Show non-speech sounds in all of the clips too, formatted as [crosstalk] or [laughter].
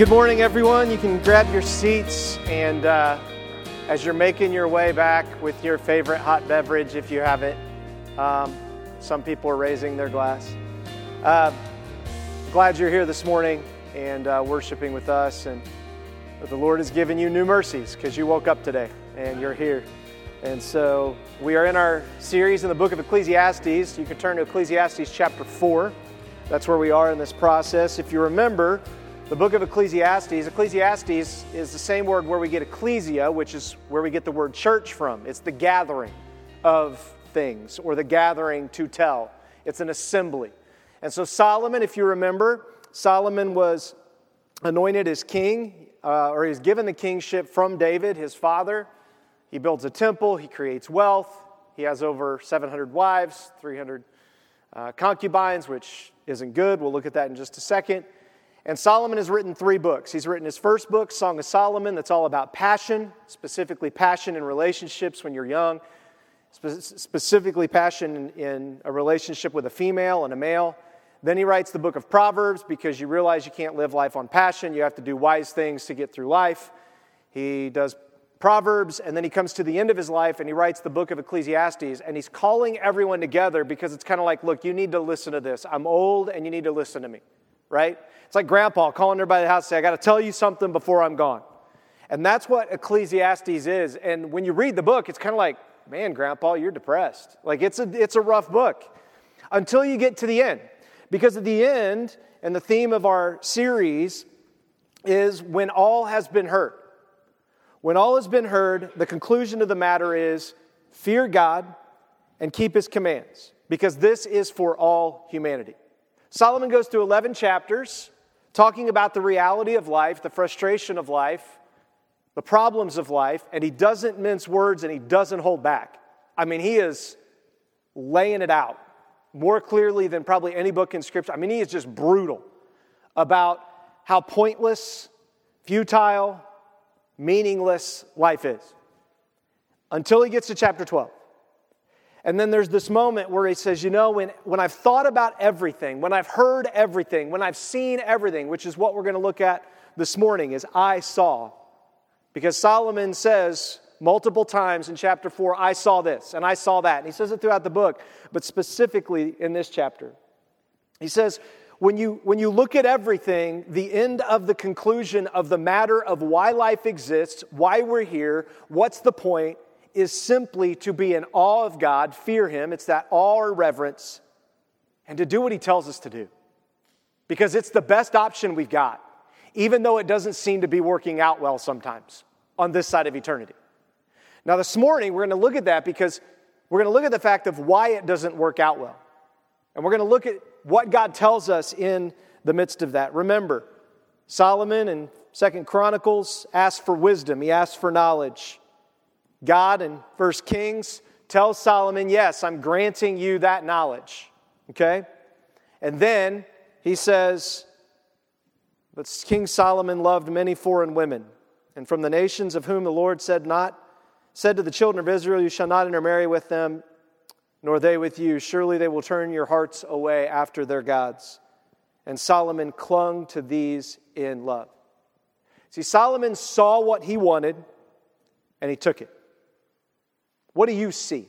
Good morning, everyone. You can grab your seats, and uh, as you're making your way back with your favorite hot beverage, if you have it, um, some people are raising their glass. Uh, glad you're here this morning and uh, worshiping with us, and the Lord has given you new mercies because you woke up today and you're here. And so we are in our series in the book of Ecclesiastes. You can turn to Ecclesiastes chapter 4. That's where we are in this process. If you remember, the book of Ecclesiastes, Ecclesiastes is the same word where we get ecclesia, which is where we get the word church from. It's the gathering of things or the gathering to tell. It's an assembly. And so, Solomon, if you remember, Solomon was anointed as king, uh, or he's given the kingship from David, his father. He builds a temple, he creates wealth, he has over 700 wives, 300 uh, concubines, which isn't good. We'll look at that in just a second. And Solomon has written three books. He's written his first book, Song of Solomon, that's all about passion, specifically passion in relationships when you're young, spe- specifically passion in a relationship with a female and a male. Then he writes the book of Proverbs because you realize you can't live life on passion. You have to do wise things to get through life. He does Proverbs, and then he comes to the end of his life and he writes the book of Ecclesiastes, and he's calling everyone together because it's kind of like, look, you need to listen to this. I'm old and you need to listen to me, right? It's like grandpa calling everybody in the house say, I got to tell you something before I'm gone. And that's what Ecclesiastes is. And when you read the book, it's kind of like, man, grandpa, you're depressed. Like it's a, it's a rough book until you get to the end. Because at the end, and the theme of our series is when all has been heard. When all has been heard, the conclusion of the matter is fear God and keep his commands, because this is for all humanity. Solomon goes through 11 chapters talking about the reality of life, the frustration of life, the problems of life, and he doesn't mince words and he doesn't hold back. I mean, he is laying it out more clearly than probably any book in Scripture. I mean, he is just brutal about how pointless, futile, meaningless life is until he gets to chapter 12. And then there's this moment where he says, You know, when, when I've thought about everything, when I've heard everything, when I've seen everything, which is what we're going to look at this morning, is I saw. Because Solomon says multiple times in chapter 4, I saw this and I saw that. And he says it throughout the book, but specifically in this chapter. He says, when you, when you look at everything, the end of the conclusion of the matter of why life exists, why we're here, what's the point, is simply to be in awe of God, fear Him. It's that awe or reverence, and to do what He tells us to do. Because it's the best option we've got, even though it doesn't seem to be working out well sometimes on this side of eternity. Now, this morning, we're going to look at that because we're going to look at the fact of why it doesn't work out well. And we're going to look at what God tells us in the midst of that. Remember, Solomon in Second Chronicles asked for wisdom, he asked for knowledge. God in First Kings tells Solomon, Yes, I'm granting you that knowledge. Okay? And then he says, But King Solomon loved many foreign women, and from the nations of whom the Lord said not, said to the children of Israel, You shall not intermarry with them, nor they with you. Surely they will turn your hearts away after their gods. And Solomon clung to these in love. See, Solomon saw what he wanted, and he took it. What do you see?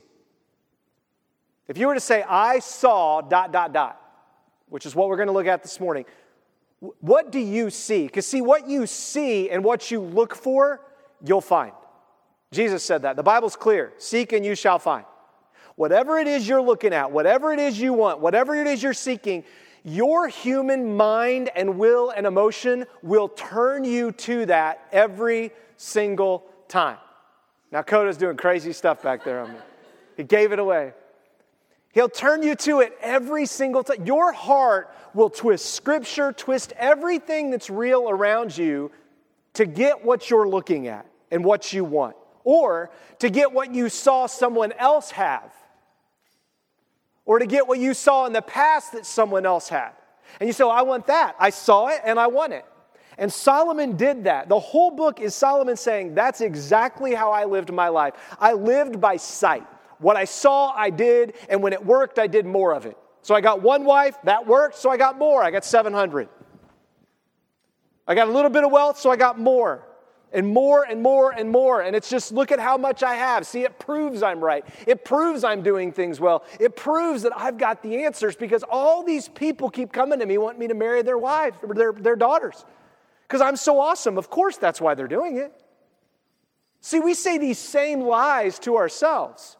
If you were to say, I saw dot, dot, dot, which is what we're going to look at this morning, what do you see? Because, see, what you see and what you look for, you'll find. Jesus said that. The Bible's clear seek and you shall find. Whatever it is you're looking at, whatever it is you want, whatever it is you're seeking, your human mind and will and emotion will turn you to that every single time. Now, Coda's doing crazy stuff back there on me. He gave it away. He'll turn you to it every single time. Your heart will twist scripture, twist everything that's real around you to get what you're looking at and what you want, or to get what you saw someone else have, or to get what you saw in the past that someone else had. And you say, well, I want that. I saw it and I want it. And Solomon did that. The whole book is Solomon saying, That's exactly how I lived my life. I lived by sight. What I saw, I did, and when it worked, I did more of it. So I got one wife, that worked, so I got more. I got 700. I got a little bit of wealth, so I got more and more and more and more. And it's just look at how much I have. See, it proves I'm right. It proves I'm doing things well. It proves that I've got the answers because all these people keep coming to me, wanting me to marry their wives their, their daughters because I'm so awesome. Of course, that's why they're doing it. See, we say these same lies to ourselves.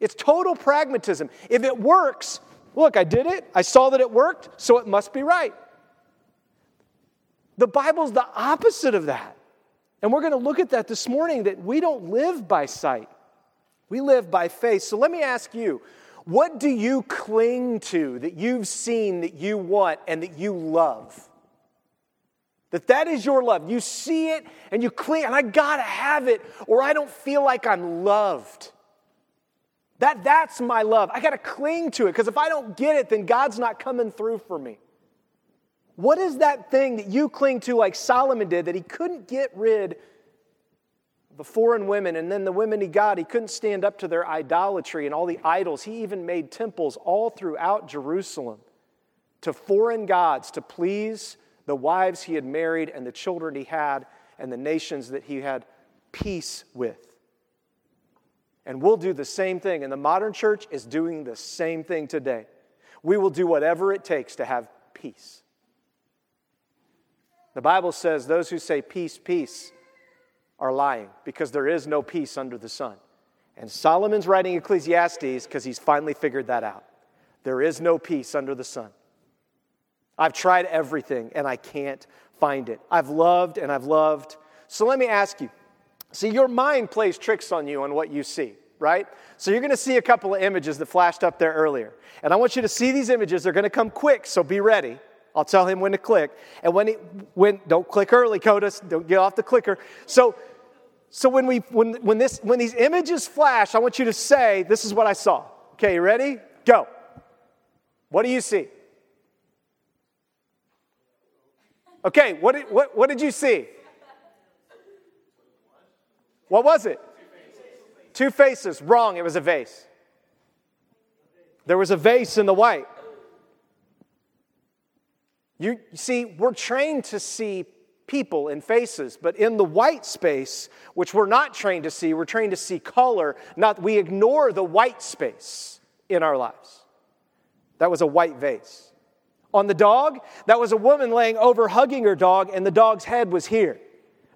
It's total pragmatism. If it works, look, I did it, I saw that it worked, so it must be right. The Bible's the opposite of that. And we're going to look at that this morning that we don't live by sight, we live by faith. So let me ask you what do you cling to that you've seen, that you want, and that you love? That that is your love. You see it and you cling, and I gotta have it, or I don't feel like I'm loved. That, that's my love. I gotta cling to it, because if I don't get it, then God's not coming through for me. What is that thing that you cling to like Solomon did that he couldn't get rid of the foreign women and then the women he got, he couldn't stand up to their idolatry and all the idols. He even made temples all throughout Jerusalem to foreign gods to please the wives he had married and the children he had and the nations that he had peace with. And we'll do the same thing. And the modern church is doing the same thing today. We will do whatever it takes to have peace. The Bible says those who say peace, peace are lying because there is no peace under the sun. And Solomon's writing Ecclesiastes because he's finally figured that out. There is no peace under the sun. I've tried everything and I can't find it. I've loved and I've loved. So let me ask you see, your mind plays tricks on you on what you see, right? So you're going to see a couple of images that flashed up there earlier. And I want you to see these images. They're going to come quick, so be ready. I'll tell him when to click. And when, he, when don't click early, CODIS, don't get off the clicker. So, so when, we, when, when, this, when these images flash, I want you to say, This is what I saw. Okay, you ready? Go. What do you see? Okay, what did, what, what did you see? What was it? Two faces. Wrong, it was a vase. There was a vase in the white. You, see, we're trained to see people and faces, but in the white space, which we're not trained to see, we're trained to see color. Not we ignore the white space in our lives. That was a white vase. On the dog, that was a woman laying over hugging her dog, and the dog's head was here.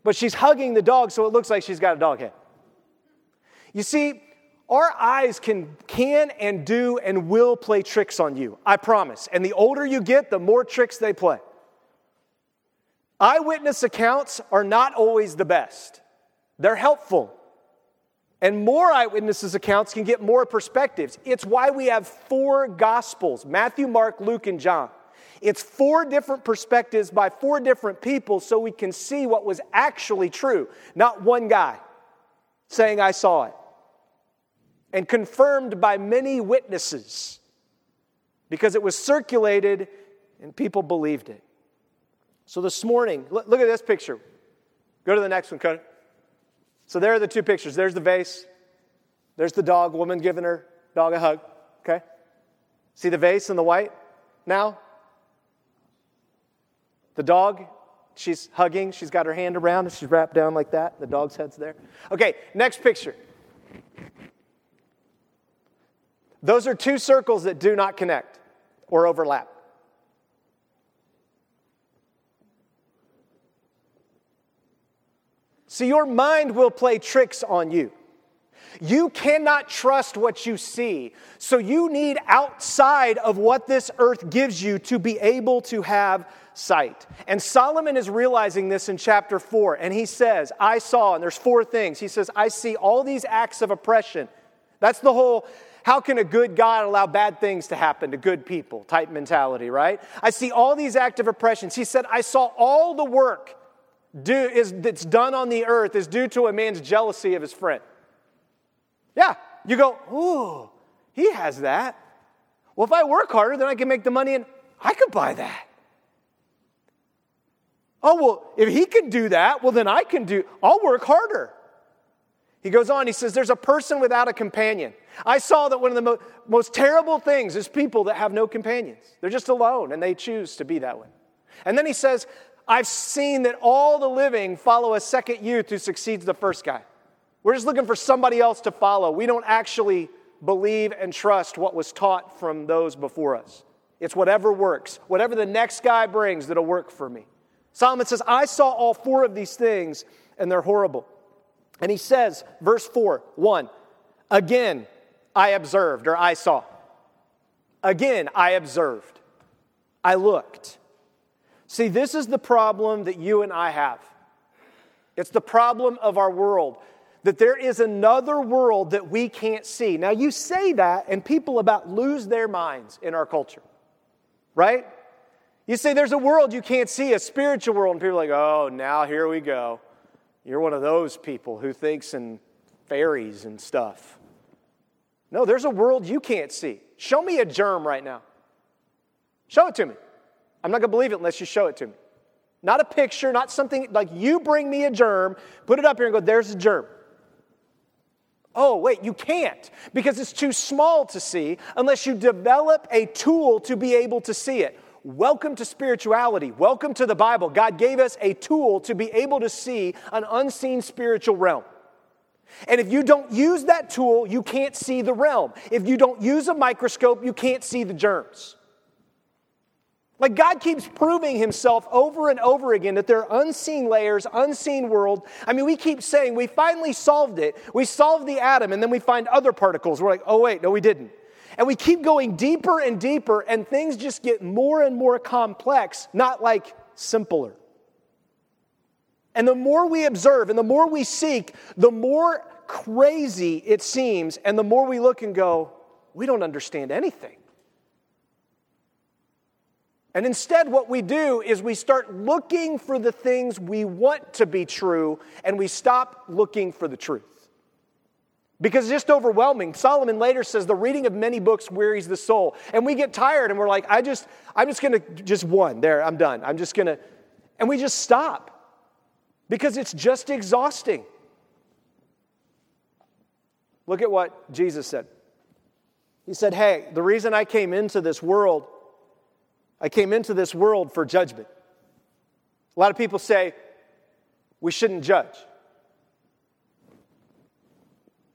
But she's hugging the dog, so it looks like she's got a dog head. You see, our eyes can, can and do and will play tricks on you, I promise. And the older you get, the more tricks they play. Eyewitness accounts are not always the best, they're helpful. And more eyewitnesses accounts can get more perspectives. It's why we have four gospels Matthew, Mark, Luke, and John. It's four different perspectives by four different people so we can see what was actually true, not one guy saying, I saw it and confirmed by many witnesses because it was circulated and people believed it. So this morning, look at this picture. Go to the next one, Cody. So there are the two pictures. There's the vase. There's the dog, woman giving her dog a hug. Okay? See the vase and the white now? The dog, she's hugging. She's got her hand around and she's wrapped down like that. The dog's head's there. Okay, next picture. Those are two circles that do not connect or overlap. See, your mind will play tricks on you. You cannot trust what you see. So you need outside of what this earth gives you to be able to have sight. And Solomon is realizing this in chapter 4. And he says, I saw, and there's four things. He says, I see all these acts of oppression. That's the whole how can a good God allow bad things to happen to good people type mentality, right? I see all these active oppressions. He said, I saw all the work do, is, that's done on the earth is due to a man's jealousy of his friend. Yeah, you go, ooh, he has that. Well, if I work harder, then I can make the money and I could buy that. Oh, well, if he can do that, well, then I can do, I'll work harder. He goes on, he says, There's a person without a companion. I saw that one of the mo- most terrible things is people that have no companions. They're just alone and they choose to be that way. And then he says, I've seen that all the living follow a second youth who succeeds the first guy. We're just looking for somebody else to follow. We don't actually believe and trust what was taught from those before us. It's whatever works, whatever the next guy brings that'll work for me. Solomon says, I saw all four of these things and they're horrible. And he says, verse 4, 1, again I observed or I saw. Again I observed. I looked. See, this is the problem that you and I have. It's the problem of our world that there is another world that we can't see. Now, you say that, and people about lose their minds in our culture, right? You say there's a world you can't see, a spiritual world, and people are like, oh, now here we go. You're one of those people who thinks in fairies and stuff. No, there's a world you can't see. Show me a germ right now. Show it to me. I'm not going to believe it unless you show it to me. Not a picture, not something like you bring me a germ, put it up here and go, there's a germ. Oh, wait, you can't because it's too small to see unless you develop a tool to be able to see it. Welcome to spirituality. Welcome to the Bible. God gave us a tool to be able to see an unseen spiritual realm. And if you don't use that tool, you can't see the realm. If you don't use a microscope, you can't see the germs. Like God keeps proving himself over and over again that there are unseen layers, unseen world. I mean, we keep saying we finally solved it. We solved the atom, and then we find other particles. We're like, oh, wait, no, we didn't. And we keep going deeper and deeper, and things just get more and more complex, not like simpler. And the more we observe and the more we seek, the more crazy it seems, and the more we look and go, we don't understand anything. And instead, what we do is we start looking for the things we want to be true, and we stop looking for the truth. Because it's just overwhelming. Solomon later says the reading of many books wearies the soul. And we get tired and we're like, I just, I'm just gonna, just one, there, I'm done. I'm just gonna, and we just stop because it's just exhausting. Look at what Jesus said. He said, Hey, the reason I came into this world I came into this world for judgment. A lot of people say we shouldn't judge.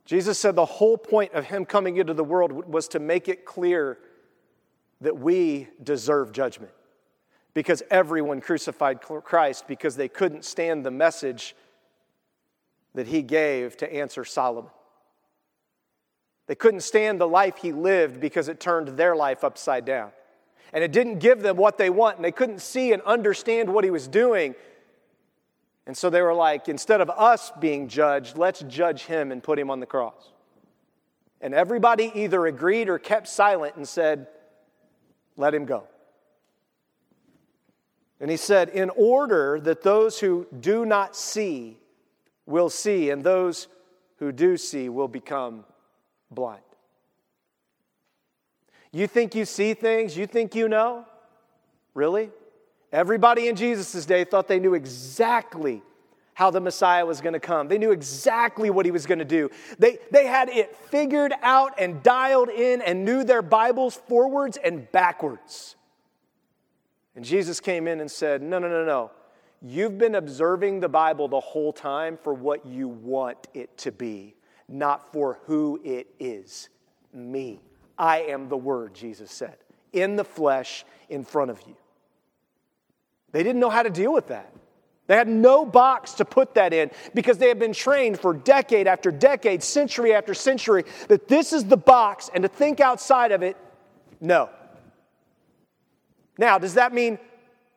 Jesus said the whole point of him coming into the world was to make it clear that we deserve judgment because everyone crucified Christ because they couldn't stand the message that he gave to answer Solomon. They couldn't stand the life he lived because it turned their life upside down and it didn't give them what they want, and they couldn't see and understand what he was doing. And so they were like, instead of us being judged, let's judge him and put him on the cross. And everybody either agreed or kept silent and said, let him go. And he said, in order that those who do not see will see, and those who do see will become blind. You think you see things? You think you know? Really? Everybody in Jesus' day thought they knew exactly how the Messiah was going to come. They knew exactly what he was going to do. They, they had it figured out and dialed in and knew their Bibles forwards and backwards. And Jesus came in and said, No, no, no, no. You've been observing the Bible the whole time for what you want it to be, not for who it is me. I am the Word, Jesus said, in the flesh in front of you. They didn't know how to deal with that. They had no box to put that in because they had been trained for decade after decade, century after century, that this is the box and to think outside of it, no. Now, does that mean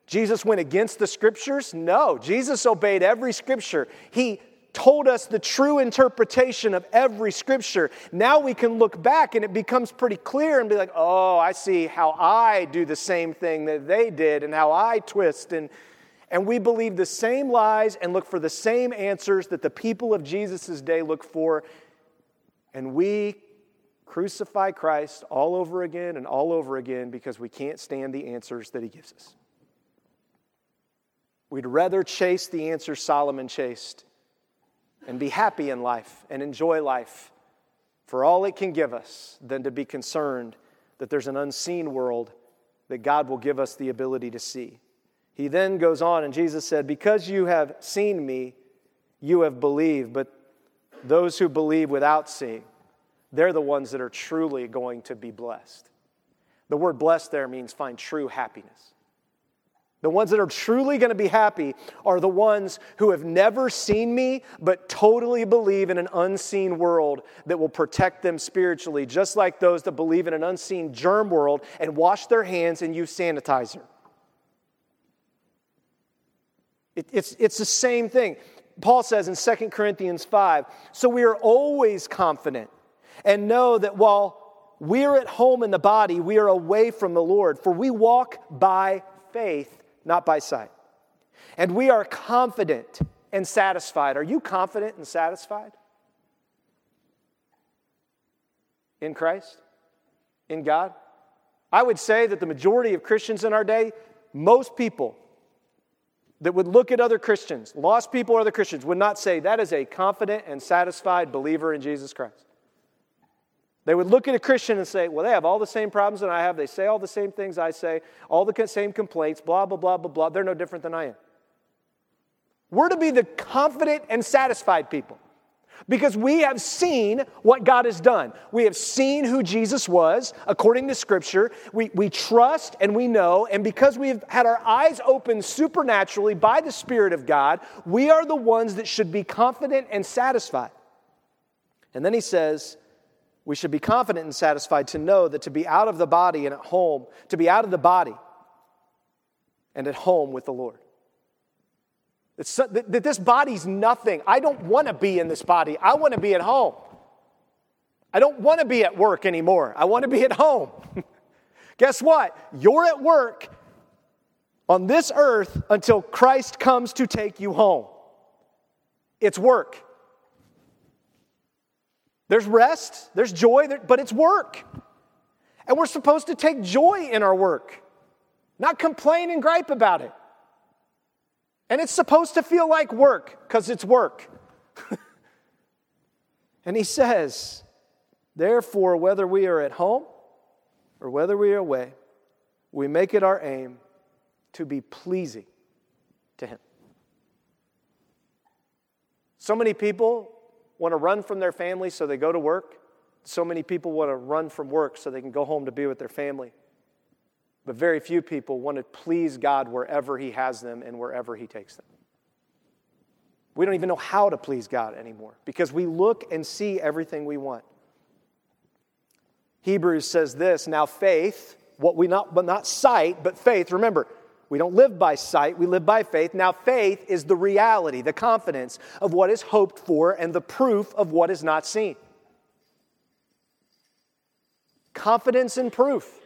Jesus went against the scriptures? No. Jesus obeyed every scripture. He told us the true interpretation of every scripture. Now we can look back and it becomes pretty clear and be like, oh, I see how I do the same thing that they did and how I twist. And, and we believe the same lies and look for the same answers that the people of Jesus' day look for. And we crucify Christ all over again and all over again because we can't stand the answers that he gives us. We'd rather chase the answers Solomon chased and be happy in life and enjoy life for all it can give us than to be concerned that there's an unseen world that God will give us the ability to see. He then goes on, and Jesus said, Because you have seen me, you have believed. But those who believe without seeing, they're the ones that are truly going to be blessed. The word blessed there means find true happiness. The ones that are truly going to be happy are the ones who have never seen me, but totally believe in an unseen world that will protect them spiritually, just like those that believe in an unseen germ world and wash their hands and use sanitizer. It, it's, it's the same thing. Paul says in 2 Corinthians 5 So we are always confident and know that while we're at home in the body, we are away from the Lord, for we walk by faith, not by sight. And we are confident and satisfied. Are you confident and satisfied? In Christ? In God? I would say that the majority of Christians in our day, most people that would look at other Christians, lost people or other Christians, would not say, that is a confident and satisfied believer in Jesus Christ. They would look at a Christian and say, well, they have all the same problems that I have. They say all the same things I say, all the same complaints, blah, blah, blah, blah, blah. They're no different than I am. We're to be the confident and satisfied people because we have seen what God has done. We have seen who Jesus was according to Scripture. We, we trust and we know, and because we've had our eyes opened supernaturally by the Spirit of God, we are the ones that should be confident and satisfied. And then he says, we should be confident and satisfied to know that to be out of the body and at home, to be out of the body and at home with the Lord. It's, that this body's nothing. I don't want to be in this body. I want to be at home. I don't want to be at work anymore. I want to be at home. [laughs] Guess what? You're at work on this earth until Christ comes to take you home. It's work. There's rest, there's joy, but it's work. And we're supposed to take joy in our work, not complain and gripe about it. And it's supposed to feel like work because it's work. [laughs] and he says, Therefore, whether we are at home or whether we are away, we make it our aim to be pleasing to him. So many people want to run from their family so they go to work. So many people want to run from work so they can go home to be with their family. But very few people want to please God wherever He has them and wherever He takes them. We don't even know how to please God anymore because we look and see everything we want. Hebrews says this now faith, what we not, but not sight, but faith. Remember, we don't live by sight, we live by faith. Now, faith is the reality, the confidence of what is hoped for, and the proof of what is not seen. Confidence and proof.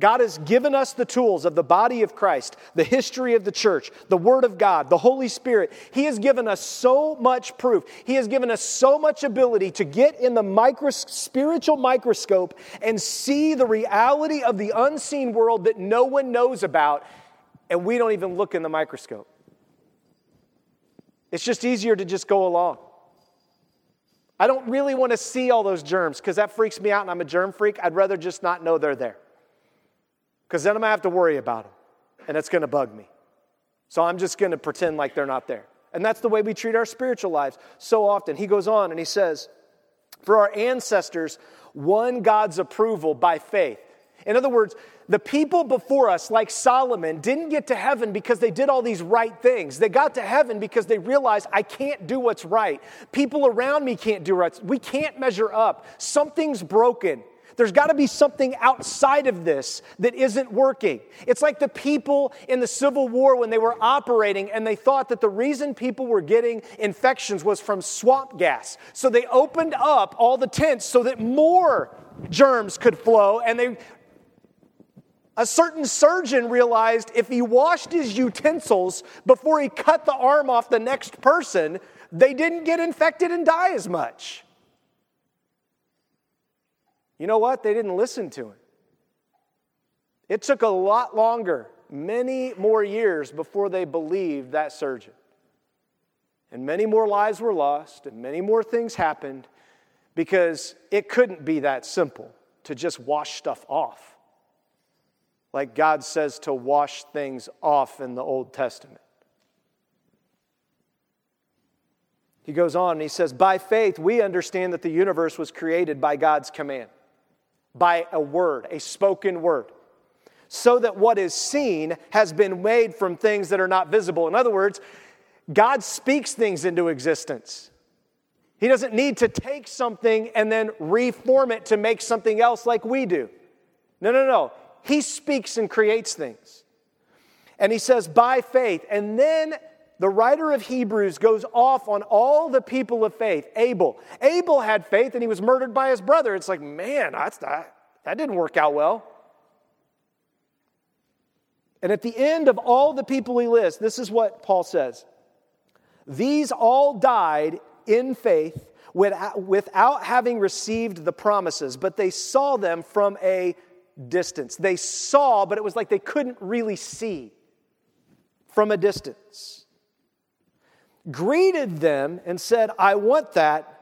God has given us the tools of the body of Christ, the history of the church, the Word of God, the Holy Spirit. He has given us so much proof. He has given us so much ability to get in the micros- spiritual microscope and see the reality of the unseen world that no one knows about, and we don't even look in the microscope. It's just easier to just go along. I don't really want to see all those germs because that freaks me out and I'm a germ freak. I'd rather just not know they're there because then I'm to have to worry about them and it's to bug me. So I'm just to pretend like they're not there. And that's the way we treat our spiritual lives so often. He goes on and he says, For our ancestors won God's approval by faith. In other words, the people before us, like Solomon, didn't get to heaven because they did all these right things. They got to heaven because they realized, I can't do what's right. People around me can't do right. We can't measure up. Something's broken. There's got to be something outside of this that isn't working. It's like the people in the Civil War when they were operating and they thought that the reason people were getting infections was from swamp gas. So they opened up all the tents so that more germs could flow and they a certain surgeon realized if he washed his utensils before he cut the arm off the next person, they didn't get infected and die as much. You know what? They didn't listen to him. It took a lot longer, many more years before they believed that surgeon. And many more lives were lost, and many more things happened because it couldn't be that simple to just wash stuff off. like God says to wash things off in the Old Testament. He goes on and he says, By faith, we understand that the universe was created by God's command, by a word, a spoken word, so that what is seen has been made from things that are not visible. In other words, God speaks things into existence. He doesn't need to take something and then reform it to make something else like we do. No, no, no. He speaks and creates things. And he says, by faith. And then the writer of Hebrews goes off on all the people of faith. Abel. Abel had faith and he was murdered by his brother. It's like, man, that's that, that didn't work out well. And at the end of all the people he lists, this is what Paul says These all died in faith without having received the promises, but they saw them from a distance. They saw, but it was like they couldn't really see from a distance greeted them and said, I want that,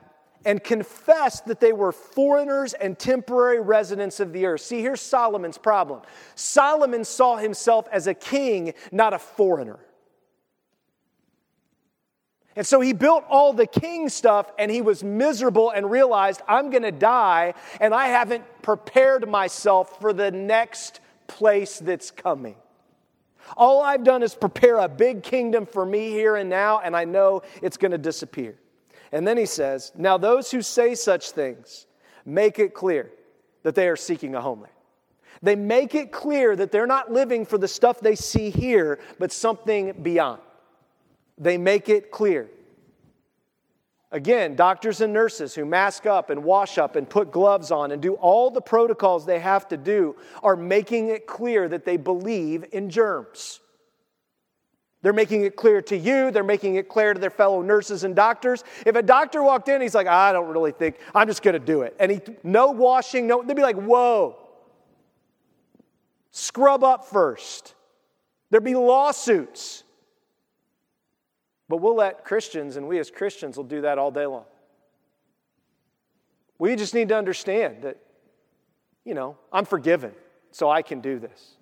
and confessed that they were foreigners and temporary residents of the earth. See, here's Solomon's problem Solomon saw himself as a king, not a foreigner. And so he built all the king stuff and he was miserable and realized, I'm to die and I haven't prepared myself for the next place that's coming. All I've done is prepare a big kingdom for me here and now, and I know it's going to disappear. And then he says, Now those who say such things make it clear that they are seeking a homeland. They make it clear that they're not living for the stuff they see here, but something beyond. They make it clear. Again, doctors and nurses who mask up and wash up and put gloves on and do all the protocols they have to do are making it clear that they believe in germs. They're making it clear to you, they're making it clear to their fellow nurses and doctors. If a doctor walked in, he's like, I don't really think, I'm just gonna do it. And he, no washing, no, they'd be like, whoa. Scrub up first. There'd be lawsuits. But we'll let Christians, and we as Christians will do that all day long. We just need to understand that, you know, I'm forgiven, so I can do this.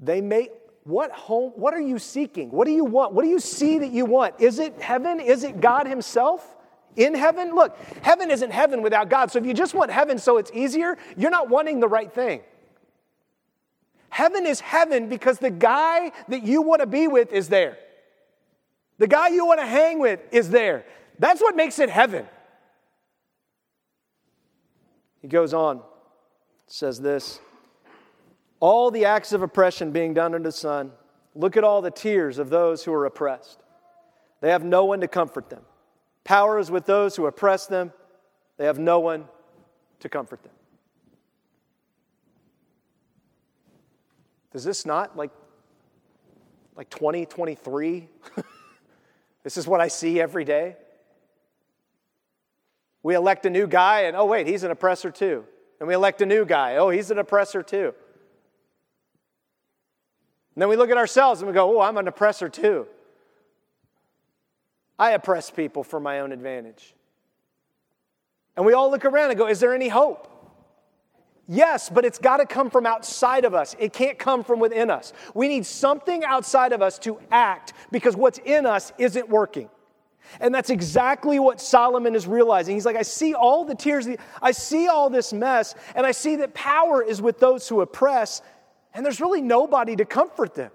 They may, what home, what are you seeking? What do you want? What do you see that you want? Is it heaven? Is it God Himself? In heaven? Look, heaven isn't heaven without God. So if you just want heaven so it's easier, you're not wanting the right thing. Heaven is heaven because the guy that you want to be with is there. The guy you want to hang with is there. That's what makes it heaven. He goes on, says this All the acts of oppression being done under the sun, look at all the tears of those who are oppressed. They have no one to comfort them. Power is with those who oppress them, they have no one to comfort them. Does this not like like 2023? [laughs] this is what I see every day. We elect a new guy and oh wait, he's an oppressor too. And we elect a new guy. Oh, he's an oppressor too. And then we look at ourselves and we go, "Oh, I'm an oppressor too." I oppress people for my own advantage. And we all look around and go, Is there any hope? Yes, but it's got to come from outside of us. It can't come from within us. We need something outside of us to act because what's in us isn't working. And that's exactly what Solomon is realizing. He's like, I see all the tears, I see all this mess, and I see that power is with those who oppress, and there's really nobody to comfort them.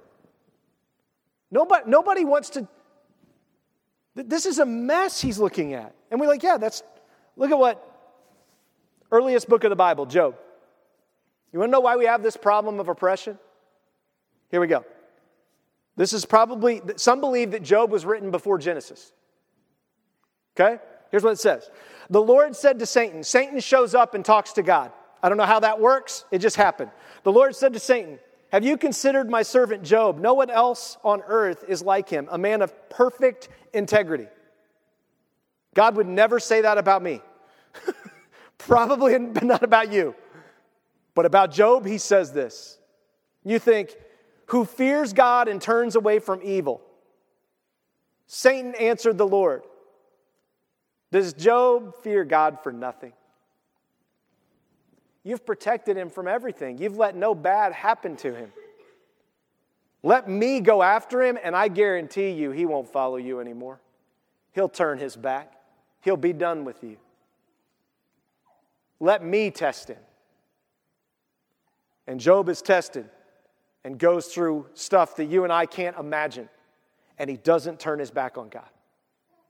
Nobody, nobody wants to. This is a mess he's looking at. And we're like, yeah, that's, look at what earliest book of the Bible, Job. You want to know why we have this problem of oppression? Here we go. This is probably, some believe that Job was written before Genesis. Okay? Here's what it says The Lord said to Satan, Satan shows up and talks to God. I don't know how that works, it just happened. The Lord said to Satan, Have you considered my servant Job? No one else on earth is like him, a man of perfect integrity. God would never say that about me. [laughs] Probably not about you. But about Job, he says this. You think, who fears God and turns away from evil? Satan answered the Lord, Does Job fear God for nothing? You've protected him from everything. You've let no bad happen to him. Let me go after him, and I guarantee you he won't follow you anymore. He'll turn his back, he'll be done with you. Let me test him. And Job is tested and goes through stuff that you and I can't imagine, and he doesn't turn his back on God.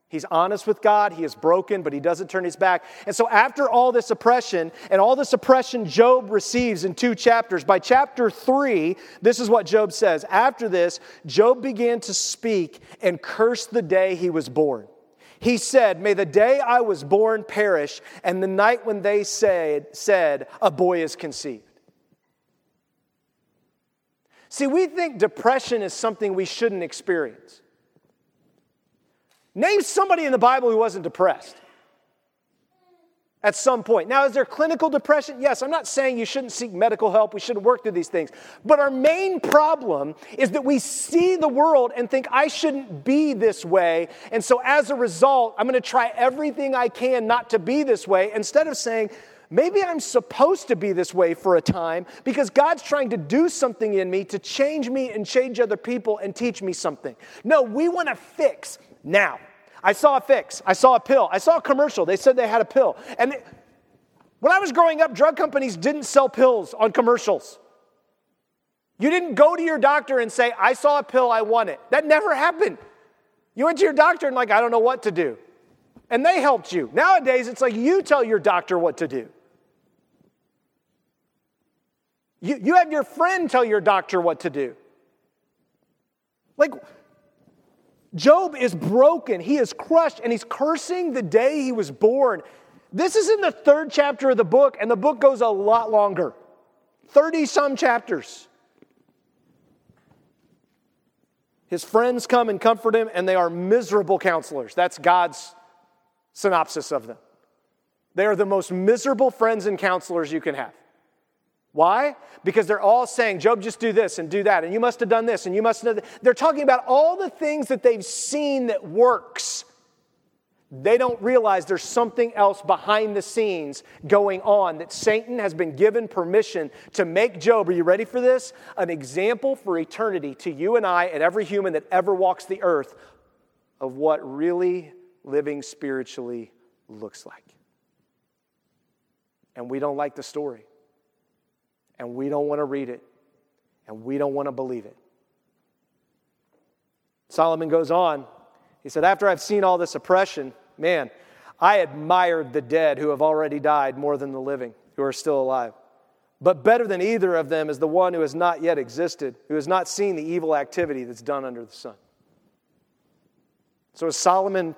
He's honest with God. He is broken, but he doesn't turn his back. And so, after all this oppression and all this oppression Job receives in two chapters, by chapter three, this is what Job says. After this, Job began to speak and curse the day he was born. He said, May the day I was born perish, and the night when they said, said A boy is conceived. See, we think depression is something we shouldn't experience. Name somebody in the Bible who wasn't depressed at some point. Now, is there clinical depression? Yes, I'm not saying you shouldn't seek medical help, we shouldn't work through these things. But our main problem is that we see the world and think, I shouldn't be this way. And so as a result, I'm going to try everything I can not to be this way instead of saying, Maybe I'm supposed to be this way for a time because God's trying to do something in me to change me and change other people and teach me something. No, we want to fix now. I saw a fix. I saw a pill. I saw a commercial. They said they had a pill. And when I was growing up, drug companies didn't sell pills on commercials. You didn't go to your doctor and say, I saw a pill, I want it. That never happened. You went to your doctor and, like, I don't know what to do. And they helped you. Nowadays, it's like you tell your doctor what to do. You, you have your friend tell your doctor what to do. Like, Job is broken, he is crushed, and he's cursing the day he was born. This is in the third chapter of the book, and the book goes a lot longer 30 some chapters. His friends come and comfort him, and they are miserable counselors. That's God's synopsis of them. They are the most miserable friends and counselors you can have. Why? Because they're all saying, Job, just do this and do that, and you must have done this, and you must have. They're talking about all the things that they've seen that works. They don't realize there's something else behind the scenes going on, that Satan has been given permission to make Job, are you ready for this? An example for eternity to you and I and every human that ever walks the earth of what really living spiritually looks like. And we don't like the story and we don't want to read it, and we don't want to believe it. Solomon goes on. He said, After I've seen all this oppression, man, I admired the dead who have already died more than the living who are still alive. But better than either of them is the one who has not yet existed, who has not seen the evil activity that's done under the sun. So is Solomon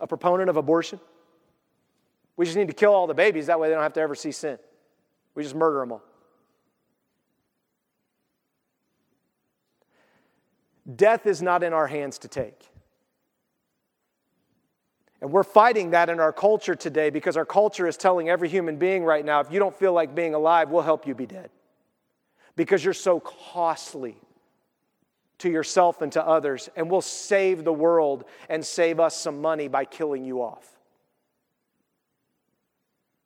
a proponent of abortion? We just need to kill all the babies, that way they don't have to ever see sin. We just murder them all. Death is not in our hands to take. And we're fighting that in our culture today because our culture is telling every human being right now if you don't feel like being alive, we'll help you be dead. Because you're so costly to yourself and to others, and we'll save the world and save us some money by killing you off.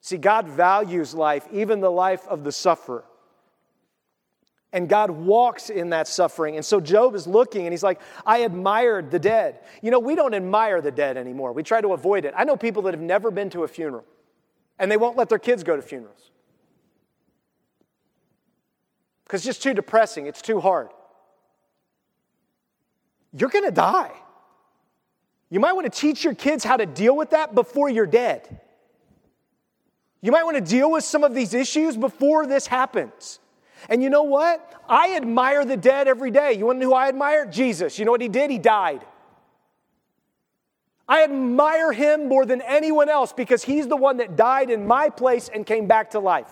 See, God values life, even the life of the sufferer. And God walks in that suffering. And so Job is looking and he's like, I admired the dead. You know, we don't admire the dead anymore. We try to avoid it. I know people that have never been to a funeral and they won't let their kids go to funerals because it's just too depressing, it's too hard. You're going to die. You might want to teach your kids how to deal with that before you're dead. You might want to deal with some of these issues before this happens. And you know what? I admire the dead every day. You want to know who I admire? Jesus. You know what he did? He died. I admire him more than anyone else because he's the one that died in my place and came back to life.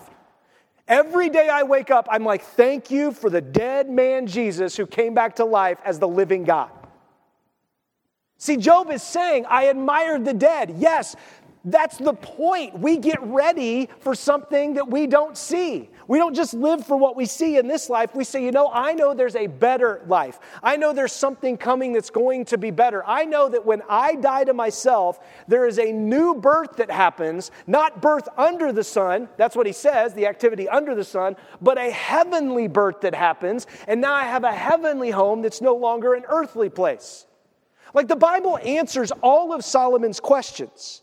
Every day I wake up, I'm like, thank you for the dead man Jesus who came back to life as the living God. See, Job is saying, I admired the dead. Yes, That's the point. We get ready for something that we don't see. We don't just live for what we see in this life. We say, you know, I know there's a better life. I know there's something coming that's going to be better. I know that when I die to myself, there is a new birth that happens, not birth under the sun. That's what he says, the activity under the sun, but a heavenly birth that happens. And now I have a heavenly home that's no longer an earthly place. Like the Bible answers all of Solomon's questions.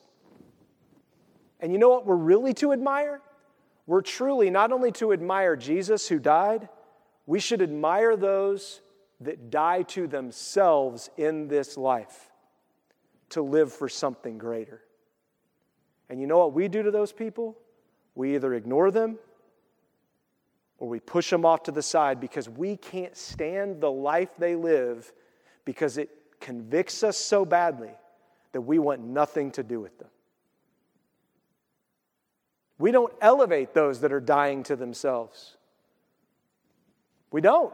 And you know what we're really to admire? We're truly not only to admire Jesus who died, we should admire those that die to themselves in this life to live for something greater. And you know what we do to those people? We either ignore them or we push them off to the side because we can't stand the life they live because it convicts us so badly that we want nothing to do with them. We don't elevate those that are dying to themselves. We don't.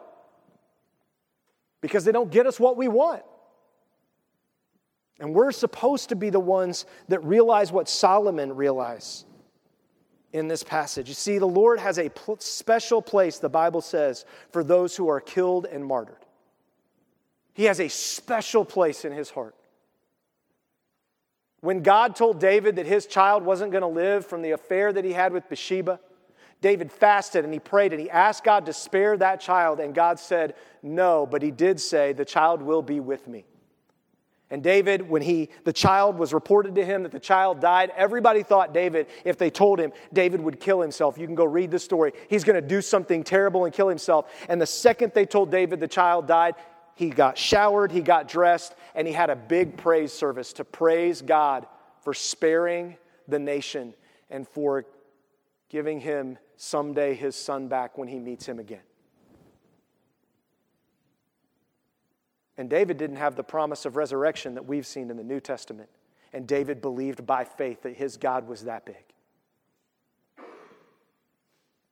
Because they don't get us what we want. And we're supposed to be the ones that realize what Solomon realized in this passage. You see, the Lord has a special place, the Bible says, for those who are killed and martyred. He has a special place in his heart. When God told David that his child wasn't going to live from the affair that he had with Bathsheba, David fasted and he prayed and he asked God to spare that child, and God said, No, but he did say, The child will be with me. And David, when he the child was reported to him that the child died, everybody thought David, if they told him, David would kill himself. You can go read the story. He's going to do something terrible and kill himself. And the second they told David the child died, he got showered, he got dressed, and he had a big praise service to praise God for sparing the nation and for giving him someday his son back when he meets him again. And David didn't have the promise of resurrection that we've seen in the New Testament. And David believed by faith that his God was that big.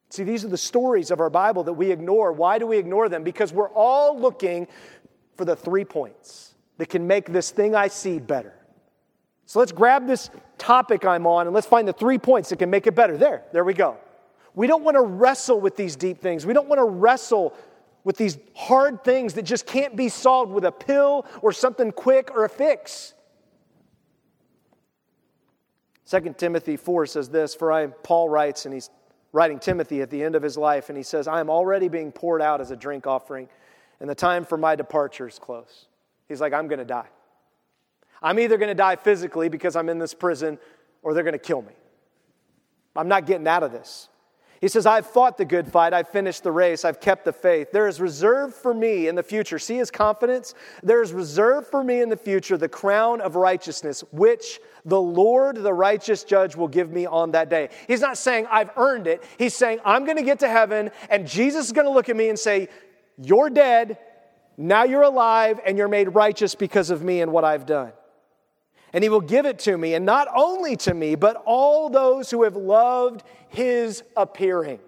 See, these are the stories of our Bible that we ignore. Why do we ignore them? Because we're all looking for the three points that can make this thing I see better. So let's grab this topic I'm on and let's find the three points that can make it better. There, there we go. We don't want to wrestle with these deep things. We don't want to wrestle with these hard things that just can't be solved with a pill or something quick or a fix. 2 Timothy 4 says this, for I, Paul writes, and he's writing Timothy at the end of his life, and he says, I am already being poured out as a drink offering, and the time for my departure is close. He's like, I'm going to die. I'm either going to die physically because I'm in this prison, or they're going to kill me. I'm not getting out of this. He says, I've fought the good fight. I've finished the race. I've kept the faith. There is reserved for me in the future. See his confidence? There is reserved for me in the future the crown of righteousness, which the Lord, the righteous judge, will give me on that day. He's not saying I've earned it. He's saying I'm going to get to heaven and Jesus is going to look at me and say, You're dead. Now you're alive and you're made righteous because of me and what I've done and he will give it to me, and not only to me, but all those who have loved his appearing.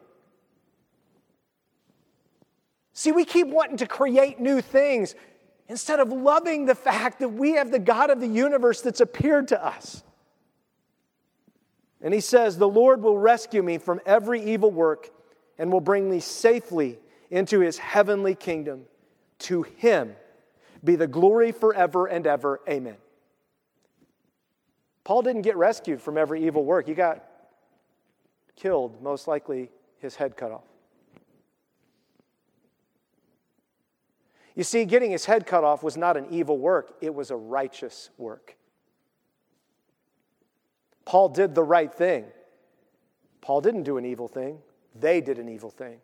See, we keep wanting to create new things instead of loving the fact that we have the God of the universe that's appeared to us. And he says, The Lord will rescue me from every evil work and will bring me safely into his heavenly kingdom. To him be the glory forever and ever. Amen. Paul didn't get rescued from every evil work. He got killed, most likely his head cut off. You see, getting his head cut off was not an evil work, it was a righteous work. Paul did the right thing. Paul didn't do an evil thing, they did an evil thing.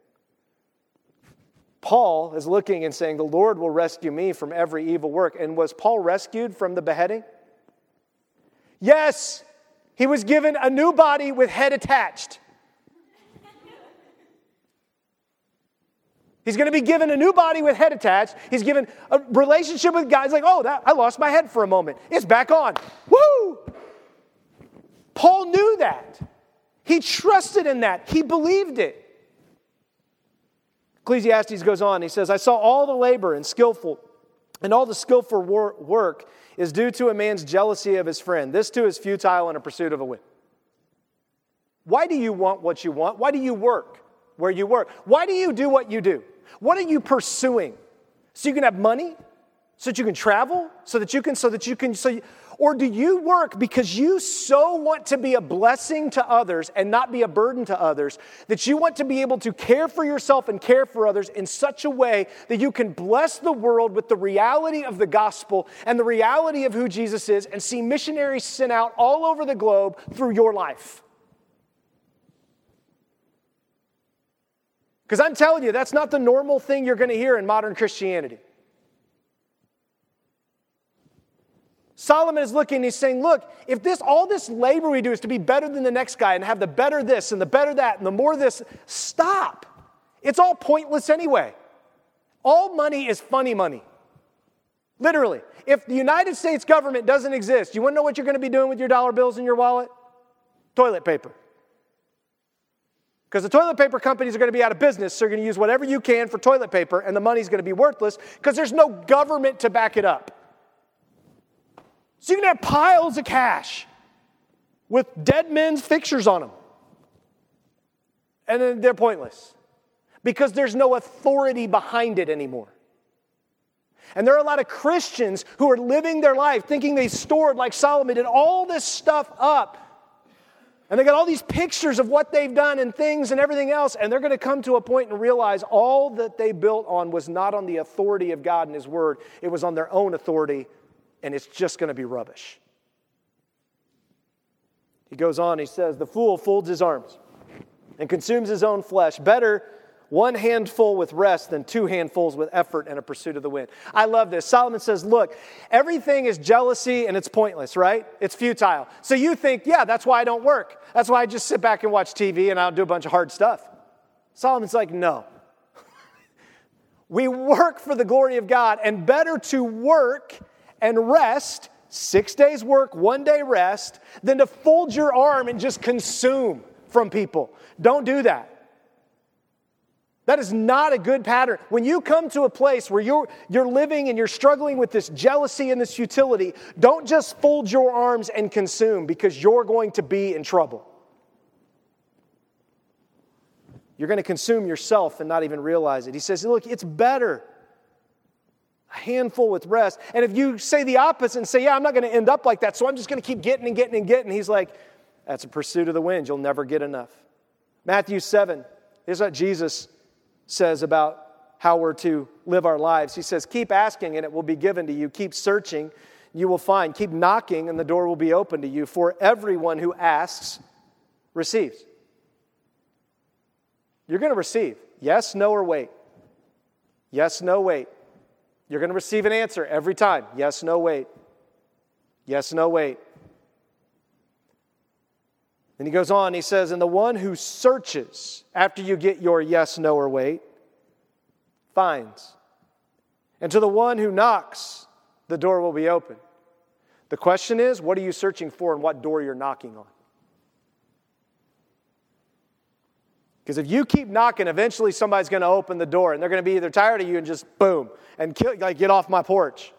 Paul is looking and saying, The Lord will rescue me from every evil work. And was Paul rescued from the beheading? Yes, he was given a new body with head attached. He's going to be given a new body with head attached. He's given a relationship with God. He's like, oh, that, I lost my head for a moment. It's back on. Woo! Paul knew that. He trusted in that. He believed it. Ecclesiastes goes on. He says, I saw all the labor and skillful And all the skillful work is due to a man's jealousy of his friend. This too is futile in a pursuit of a win. Why do you want what you want? Why do you work where you work? Why do you do what you do? What are you pursuing? So you can have money? So that you can travel? So that you can, so that you can, so you, or do you work because you so want to be a blessing to others and not be a burden to others that you want to be able to care for yourself and care for others in such a way that you can bless the world with the reality of the gospel and the reality of who Jesus is and see missionaries sent out all over the globe through your life? Because I'm telling you, that's not the normal thing you're going to hear in modern Christianity. Solomon is looking, and he's saying, Look, if this all this labor we do is to be better than the next guy and have the better this and the better that and the more this, stop. It's all pointless anyway. All money is funny money. Literally. If the United States government doesn't exist, you to know what you're going to be doing with your dollar bills in your wallet? Toilet paper. Because the toilet paper companies are going to be out of business, so you're going to use whatever you can for toilet paper, and the money's going to be worthless because there's no government to back it up. So you can have piles of cash with dead men's pictures on them. And then they're pointless because there's no authority behind it anymore. And there are a lot of Christians who are living their life thinking they stored, like Solomon did, all this stuff up. And they got all these pictures of what they've done and things and everything else. And they're going to come to a point and realize all that they built on was not on the authority of God and His Word, it was on their own authority and it's just going to be rubbish. He goes on, he says, The fool folds his arms and consumes his own flesh. Better one handful with rest than two handfuls with effort and a pursuit of the wind. I love this. Solomon says, Look, everything is jealousy and it's pointless, right? It's futile. So you think, yeah, that's why I don't work. That's why I just sit back and watch TV and I don't do a bunch of hard stuff. Solomon's like, No. [laughs] we work for the glory of God, and better to work and rest, six days work, one day rest, than to fold your arm and just consume from people. Don't do that. That is not a good pattern. When you come to a place where you're, you're living and you're struggling with this jealousy and this futility, don't just fold your arms and consume because you're going to be in trouble. You're going to consume yourself and not even realize it. He says, Look, it's better handful with rest. And if you say the opposite and say, Yeah, I'm not going to end up like that, so I'm just going to keep getting and getting and getting, he's like, That's a pursuit of the wind. You'll never get enough. Matthew 7, here's what Jesus says about how we're to live our lives. He says, Keep asking and it will be given to you. Keep searching, you will find. Keep knocking and the door will be open to you. For everyone who asks receives. You're going to receive. Yes, no, or wait. Yes, no, wait. You're going to receive an answer every time yes, no, wait. Yes, no, wait. And he goes on, he says, And the one who searches after you get your yes, no, or wait finds. And to the one who knocks, the door will be open. The question is, what are you searching for and what door you're knocking on? Because if you keep knocking, eventually somebody's going to open the door and they're going to be either tired of you and just boom and kill, like get off my porch.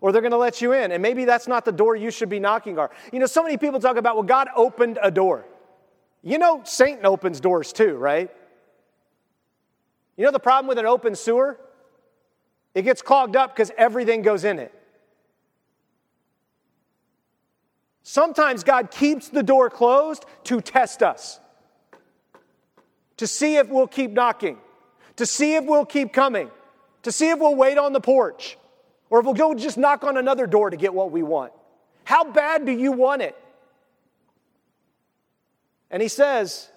Or they're going to let you in. And maybe that's not the door you should be knocking on. You know, so many people talk about, well, God opened a door. You know, Satan opens doors too, right? You know the problem with an open sewer? It gets clogged up because everything goes in it. Sometimes God keeps the door closed to test us to see if we'll keep knocking, to see if we'll keep coming, to see if we'll wait on the porch, or if we'll go just knock on another door to get what we want. How bad do you want it? And he says,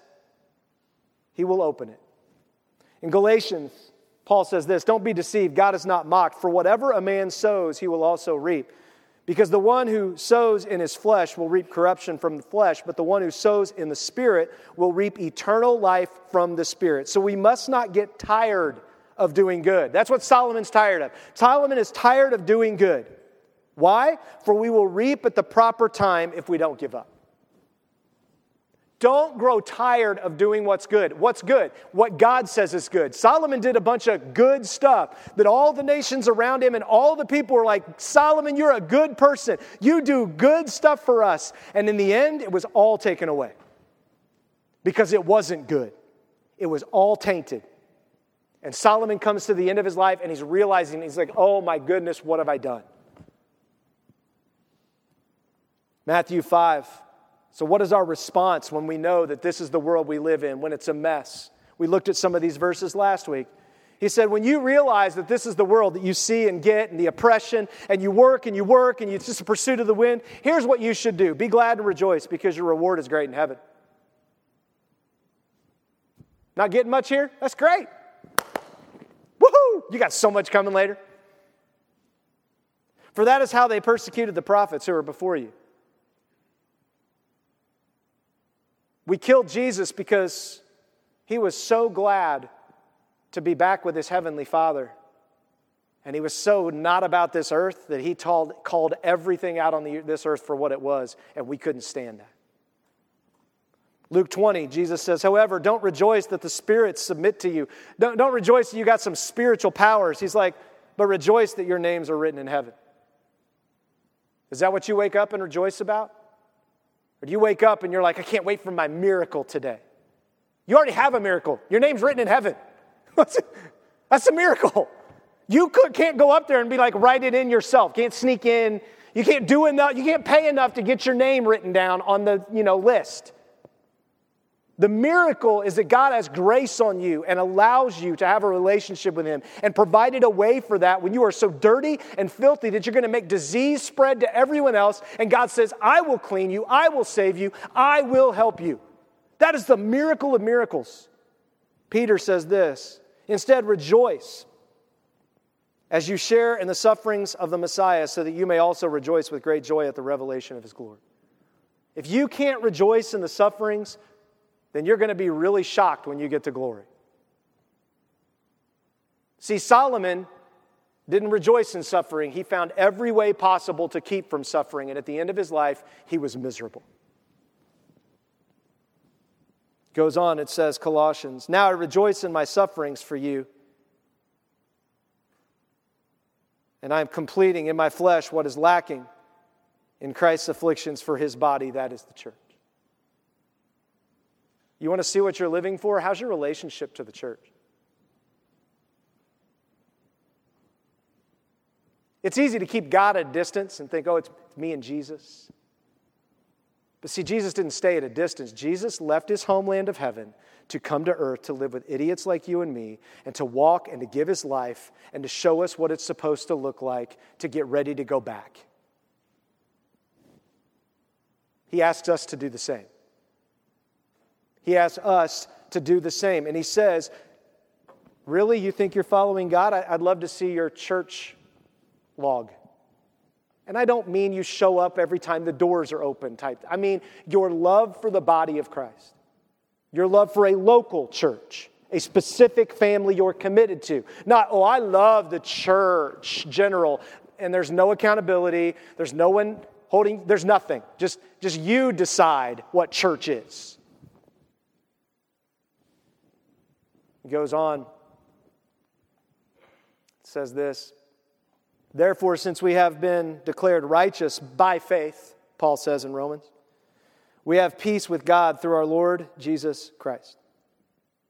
He will open it. In Galatians, Paul says this Don't be deceived. God is not mocked. For whatever a man sows, he will also reap. Because the one who sows in his flesh will reap corruption from the flesh, but the one who sows in the Spirit will reap eternal life from the Spirit. So we must not get tired of doing good. That's what Solomon's tired of. Solomon is tired of doing good. Why? For we will reap at the proper time if we don't give up. Don't grow tired of doing what's good. What's good? What God says is good. Solomon did a bunch of good stuff that all the nations around him and all the people were like, Solomon, you're a good person. You do good stuff for us. And in the end, it was all taken away because it wasn't good, it was all tainted. And Solomon comes to the end of his life and he's realizing, he's like, oh my goodness, what have I done? Matthew 5. So, what is our response when we know that this is the world we live in, when it's a mess? We looked at some of these verses last week. He said, when you realize that this is the world that you see and get and the oppression, and you work and you work and it's just a pursuit of the wind, here's what you should do be glad and rejoice because your reward is great in heaven. Not getting much here? That's great. Woohoo! You got so much coming later. For that is how they persecuted the prophets who were before you. We killed Jesus because he was so glad to be back with his heavenly Father. And he was so not about this earth that he told, called everything out on the, this earth for what it was, and we couldn't stand that. Luke 20, Jesus says, However, don't rejoice that the spirits submit to you. Don't, don't rejoice that you got some spiritual powers. He's like, But rejoice that your names are written in heaven. Is that what you wake up and rejoice about? Or do you wake up and you're like, I can't wait for my miracle today? You already have a miracle. Your name's written in heaven. [laughs] That's a miracle. You can't go up there and be like, write it in yourself. Can't sneak in. You can't do enough. You can't pay enough to get your name written down on the you know, list. The miracle is that God has grace on you and allows you to have a relationship with Him and provided a way for that when you are so dirty and filthy that you're going to make disease spread to everyone else. And God says, I will clean you, I will save you, I will help you. That is the miracle of miracles. Peter says this instead, rejoice as you share in the sufferings of the Messiah, so that you may also rejoice with great joy at the revelation of His glory. If you can't rejoice in the sufferings, then you're going to be really shocked when you get to glory. See, Solomon didn't rejoice in suffering. He found every way possible to keep from suffering, and at the end of his life, he was miserable. Goes on, it says, Colossians, Now I rejoice in my sufferings for you, and I am completing in my flesh what is lacking in Christ's afflictions for his body, that is the church. You want to see what you're living for? How's your relationship to the church? It's easy to keep God at a distance and think, oh, it's me and Jesus. But see, Jesus didn't stay at a distance. Jesus left his homeland of heaven to come to earth to live with idiots like you and me and to walk and to give his life and to show us what it's supposed to look like to get ready to go back. He asks us to do the same. He asks us to do the same. And he says, Really? You think you're following God? I'd love to see your church log. And I don't mean you show up every time the doors are open type. I mean your love for the body of Christ. Your love for a local church, a specific family you're committed to. Not, oh, I love the church general. And there's no accountability. There's no one holding, there's nothing. Just, just you decide what church is. He goes on. It says this Therefore, since we have been declared righteous by faith, Paul says in Romans, we have peace with God through our Lord Jesus Christ.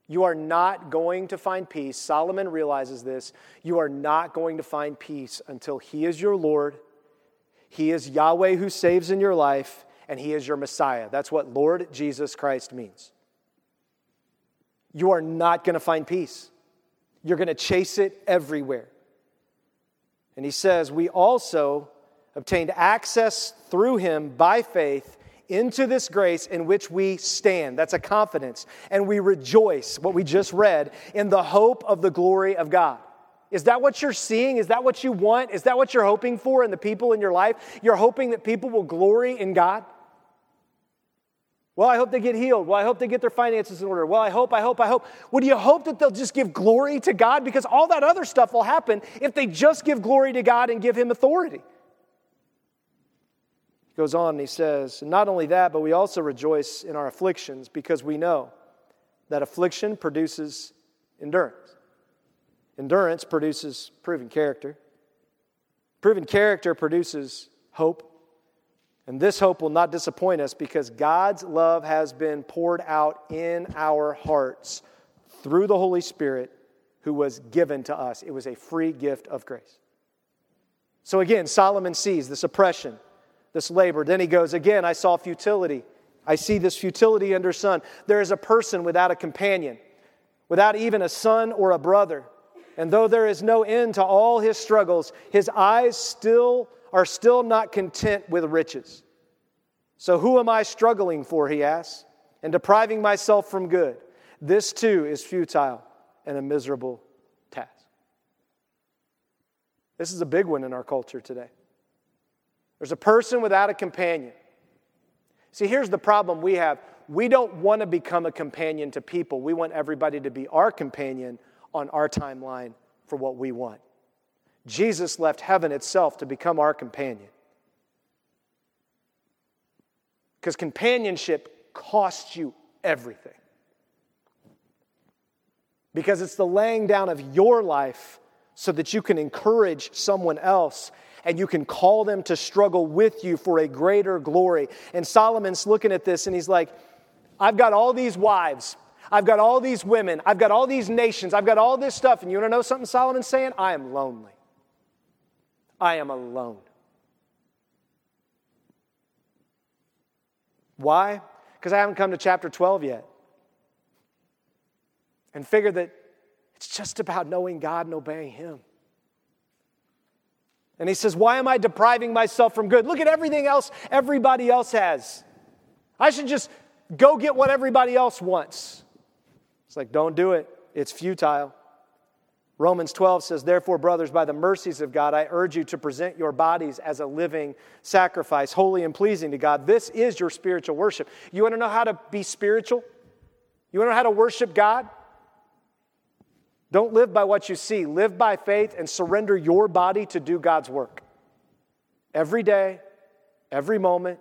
You are not going to find peace. Solomon realizes this. You are not going to find peace until He is your Lord, He is Yahweh who saves in your life, and He is your Messiah. That's what Lord Jesus Christ means you are not going to find peace. You're going to chase it everywhere. And he says, We also obtained access through him by faith into this grace in which we stand. That's a confidence. And we rejoice, what we just read, in the hope of the glory of God. Is that what you're seeing? Is that what you want? Is that what you're hoping for in the people in your life? You're hoping that people will glory in God? Well, I hope they get healed. Well, I hope they get their finances in order. Well, I hope, I hope, I hope. Would you hope that they'll just give glory to God? Because all that other stuff will happen if they just give glory to God and give Him authority. He goes on and he says, Not only that, but we also rejoice in our afflictions because we know that affliction produces endurance. Endurance produces proven character. Proven character produces hope. And this hope will not disappoint us because God's love has been poured out in our hearts through the Holy Spirit who was given to us. It was a free gift of grace. So again, Solomon sees this oppression, this labor. Then he goes, Again, I saw futility. I see this futility under sun. There is a person without a companion, without even a son or a brother. And though there is no end to all his struggles, his eyes still are still not content with riches. So who am I struggling for, he asks, and depriving myself from good? This too is futile and a miserable task. This is a big one in our culture today. There's a person without a companion. See, here's the problem we have we don't want to become a companion to people, we want everybody to be our companion on our timeline for what we want. Jesus left heaven itself to become our companion. Because companionship costs you everything because it's the laying down of your life so that you can encourage someone else and you can call them to struggle with you for a greater glory. And Solomon's looking at this and he's like, I've got all these wives. I've got all these women. I've got all these nations. I've got all this stuff. And you want to know something Solomon's saying? I am lonely. I am alone. Why? Because I haven't come to chapter 12 yet and figure that it's just about knowing God and obeying Him. And he says, Why am I depriving myself from good? Look at everything else everybody else has. I should just go get what everybody else wants. It's like, don't do it, it's futile. Romans 12 says, Therefore, brothers, by the mercies of God, I urge you to present your bodies as a living sacrifice, holy and pleasing to God. This is your spiritual worship. You want to know how to be spiritual? You want to know how to worship God? Don't live by what you see. Live by faith and surrender your body to do God's work. Every day, every moment.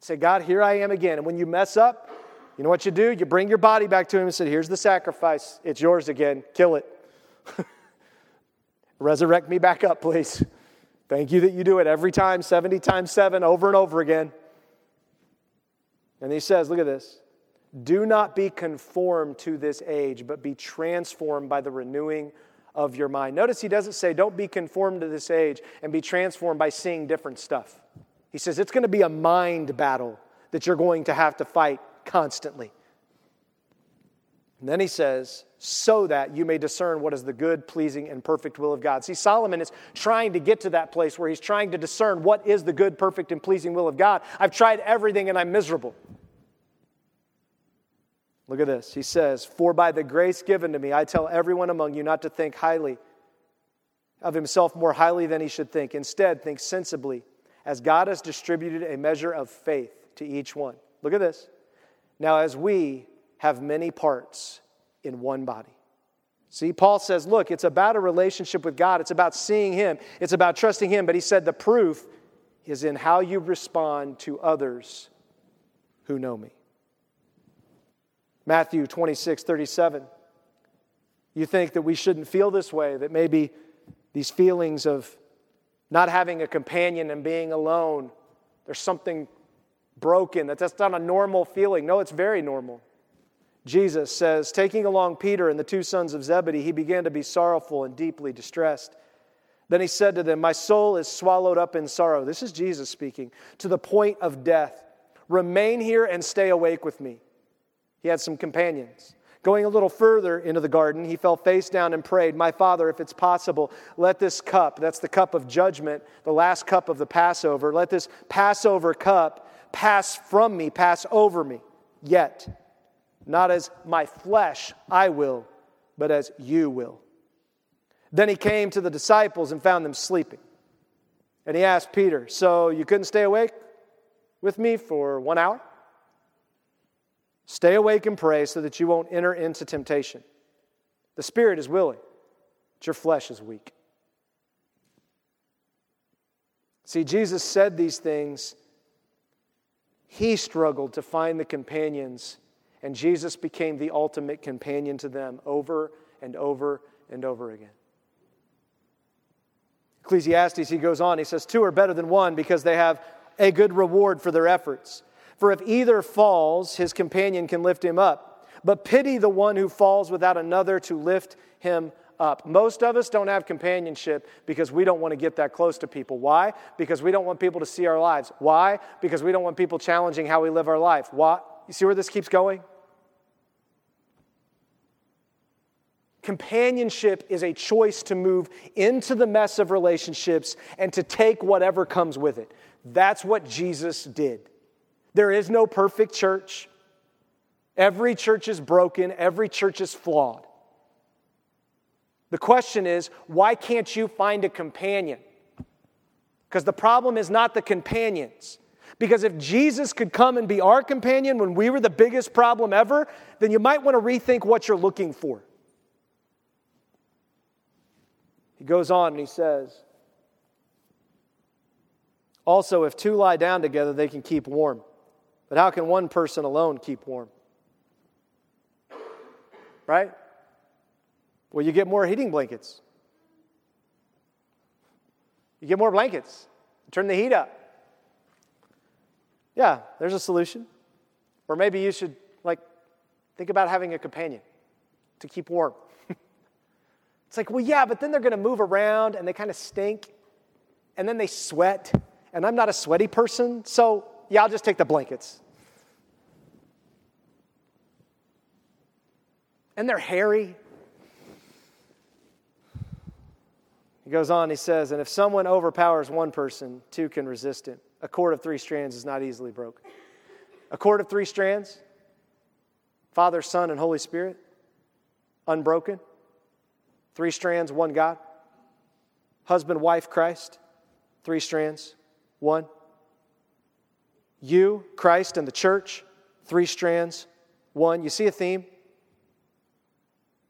Say, God, here I am again. And when you mess up, you know what you do? You bring your body back to Him and say, Here's the sacrifice. It's yours again. Kill it. [laughs] Resurrect me back up, please. Thank you that you do it every time, 70 times 7, over and over again. And He says, Look at this. Do not be conformed to this age, but be transformed by the renewing of your mind. Notice he doesn't say, don't be conformed to this age and be transformed by seeing different stuff. He says it's going to be a mind battle that you're going to have to fight constantly. And then he says, so that you may discern what is the good, pleasing, and perfect will of God. See, Solomon is trying to get to that place where he's trying to discern what is the good, perfect, and pleasing will of God. I've tried everything and I'm miserable. Look at this. He says, For by the grace given to me, I tell everyone among you not to think highly of himself more highly than he should think. Instead, think sensibly, as God has distributed a measure of faith to each one. Look at this. Now, as we have many parts in one body. See, Paul says, look, it's about a relationship with God. It's about seeing Him. It's about trusting Him. But he said the proof is in how you respond to others who know me. Matthew 26, 37. You think that we shouldn't feel this way, that maybe these feelings of not having a companion and being alone, there's something broken, that that's not a normal feeling. No, it's very normal. Jesus says, taking along Peter and the two sons of Zebedee, he began to be sorrowful and deeply distressed. Then he said to them, My soul is swallowed up in sorrow. This is Jesus speaking, to the point of death. Remain here and stay awake with me. He had some companions. Going a little further into the garden, he fell face down and prayed, My Father, if it's possible, let this cup, that's the cup of judgment, the last cup of the Passover, let this Passover cup pass from me, pass over me. Yet, not as my flesh I will, but as you will. Then he came to the disciples and found them sleeping. And he asked Peter, So you couldn't stay awake with me for one hour? Stay awake and pray so that you won't enter into temptation. The spirit is willing, but your flesh is weak. See, Jesus said these things. He struggled to find the companions, and Jesus became the ultimate companion to them over and over and over again. Ecclesiastes, he goes on, he says, Two are better than one because they have a good reward for their efforts. For if either falls, his companion can lift him up. But pity the one who falls without another to lift him up. Most of us don't have companionship because we don't want to get that close to people. Why? Because we don't want people to see our lives. Why? Because we don't want people challenging how we live our life. Why? You see where this keeps going? Companionship is a choice to move into the mess of relationships and to take whatever comes with it. That's what Jesus did. There is no perfect church. Every church is broken, every church is flawed. The question is, why can't you find a companion? Because the problem is not the companions. Because if Jesus could come and be our companion when we were the biggest problem ever, then you might want to rethink what you're looking for. He goes on and he says, Also, if two lie down together, they can keep warm. But how can one person alone keep warm? Right? Well, you get more heating blankets. You get more blankets. Turn the heat up. Yeah, there's a solution. Or maybe you should like think about having a companion to keep warm. [laughs] it's like, well, yeah, but then they're going to move around and they kind of stink and then they sweat. And I'm not a sweaty person, so yeah, I'll just take the blankets. And they're hairy. He goes on, he says, And if someone overpowers one person, two can resist him. A cord of three strands is not easily broken. A cord of three strands, Father, Son, and Holy Spirit, unbroken. Three strands, one God. Husband, wife, Christ, three strands, one. You, Christ, and the church, three strands, one. You see a theme?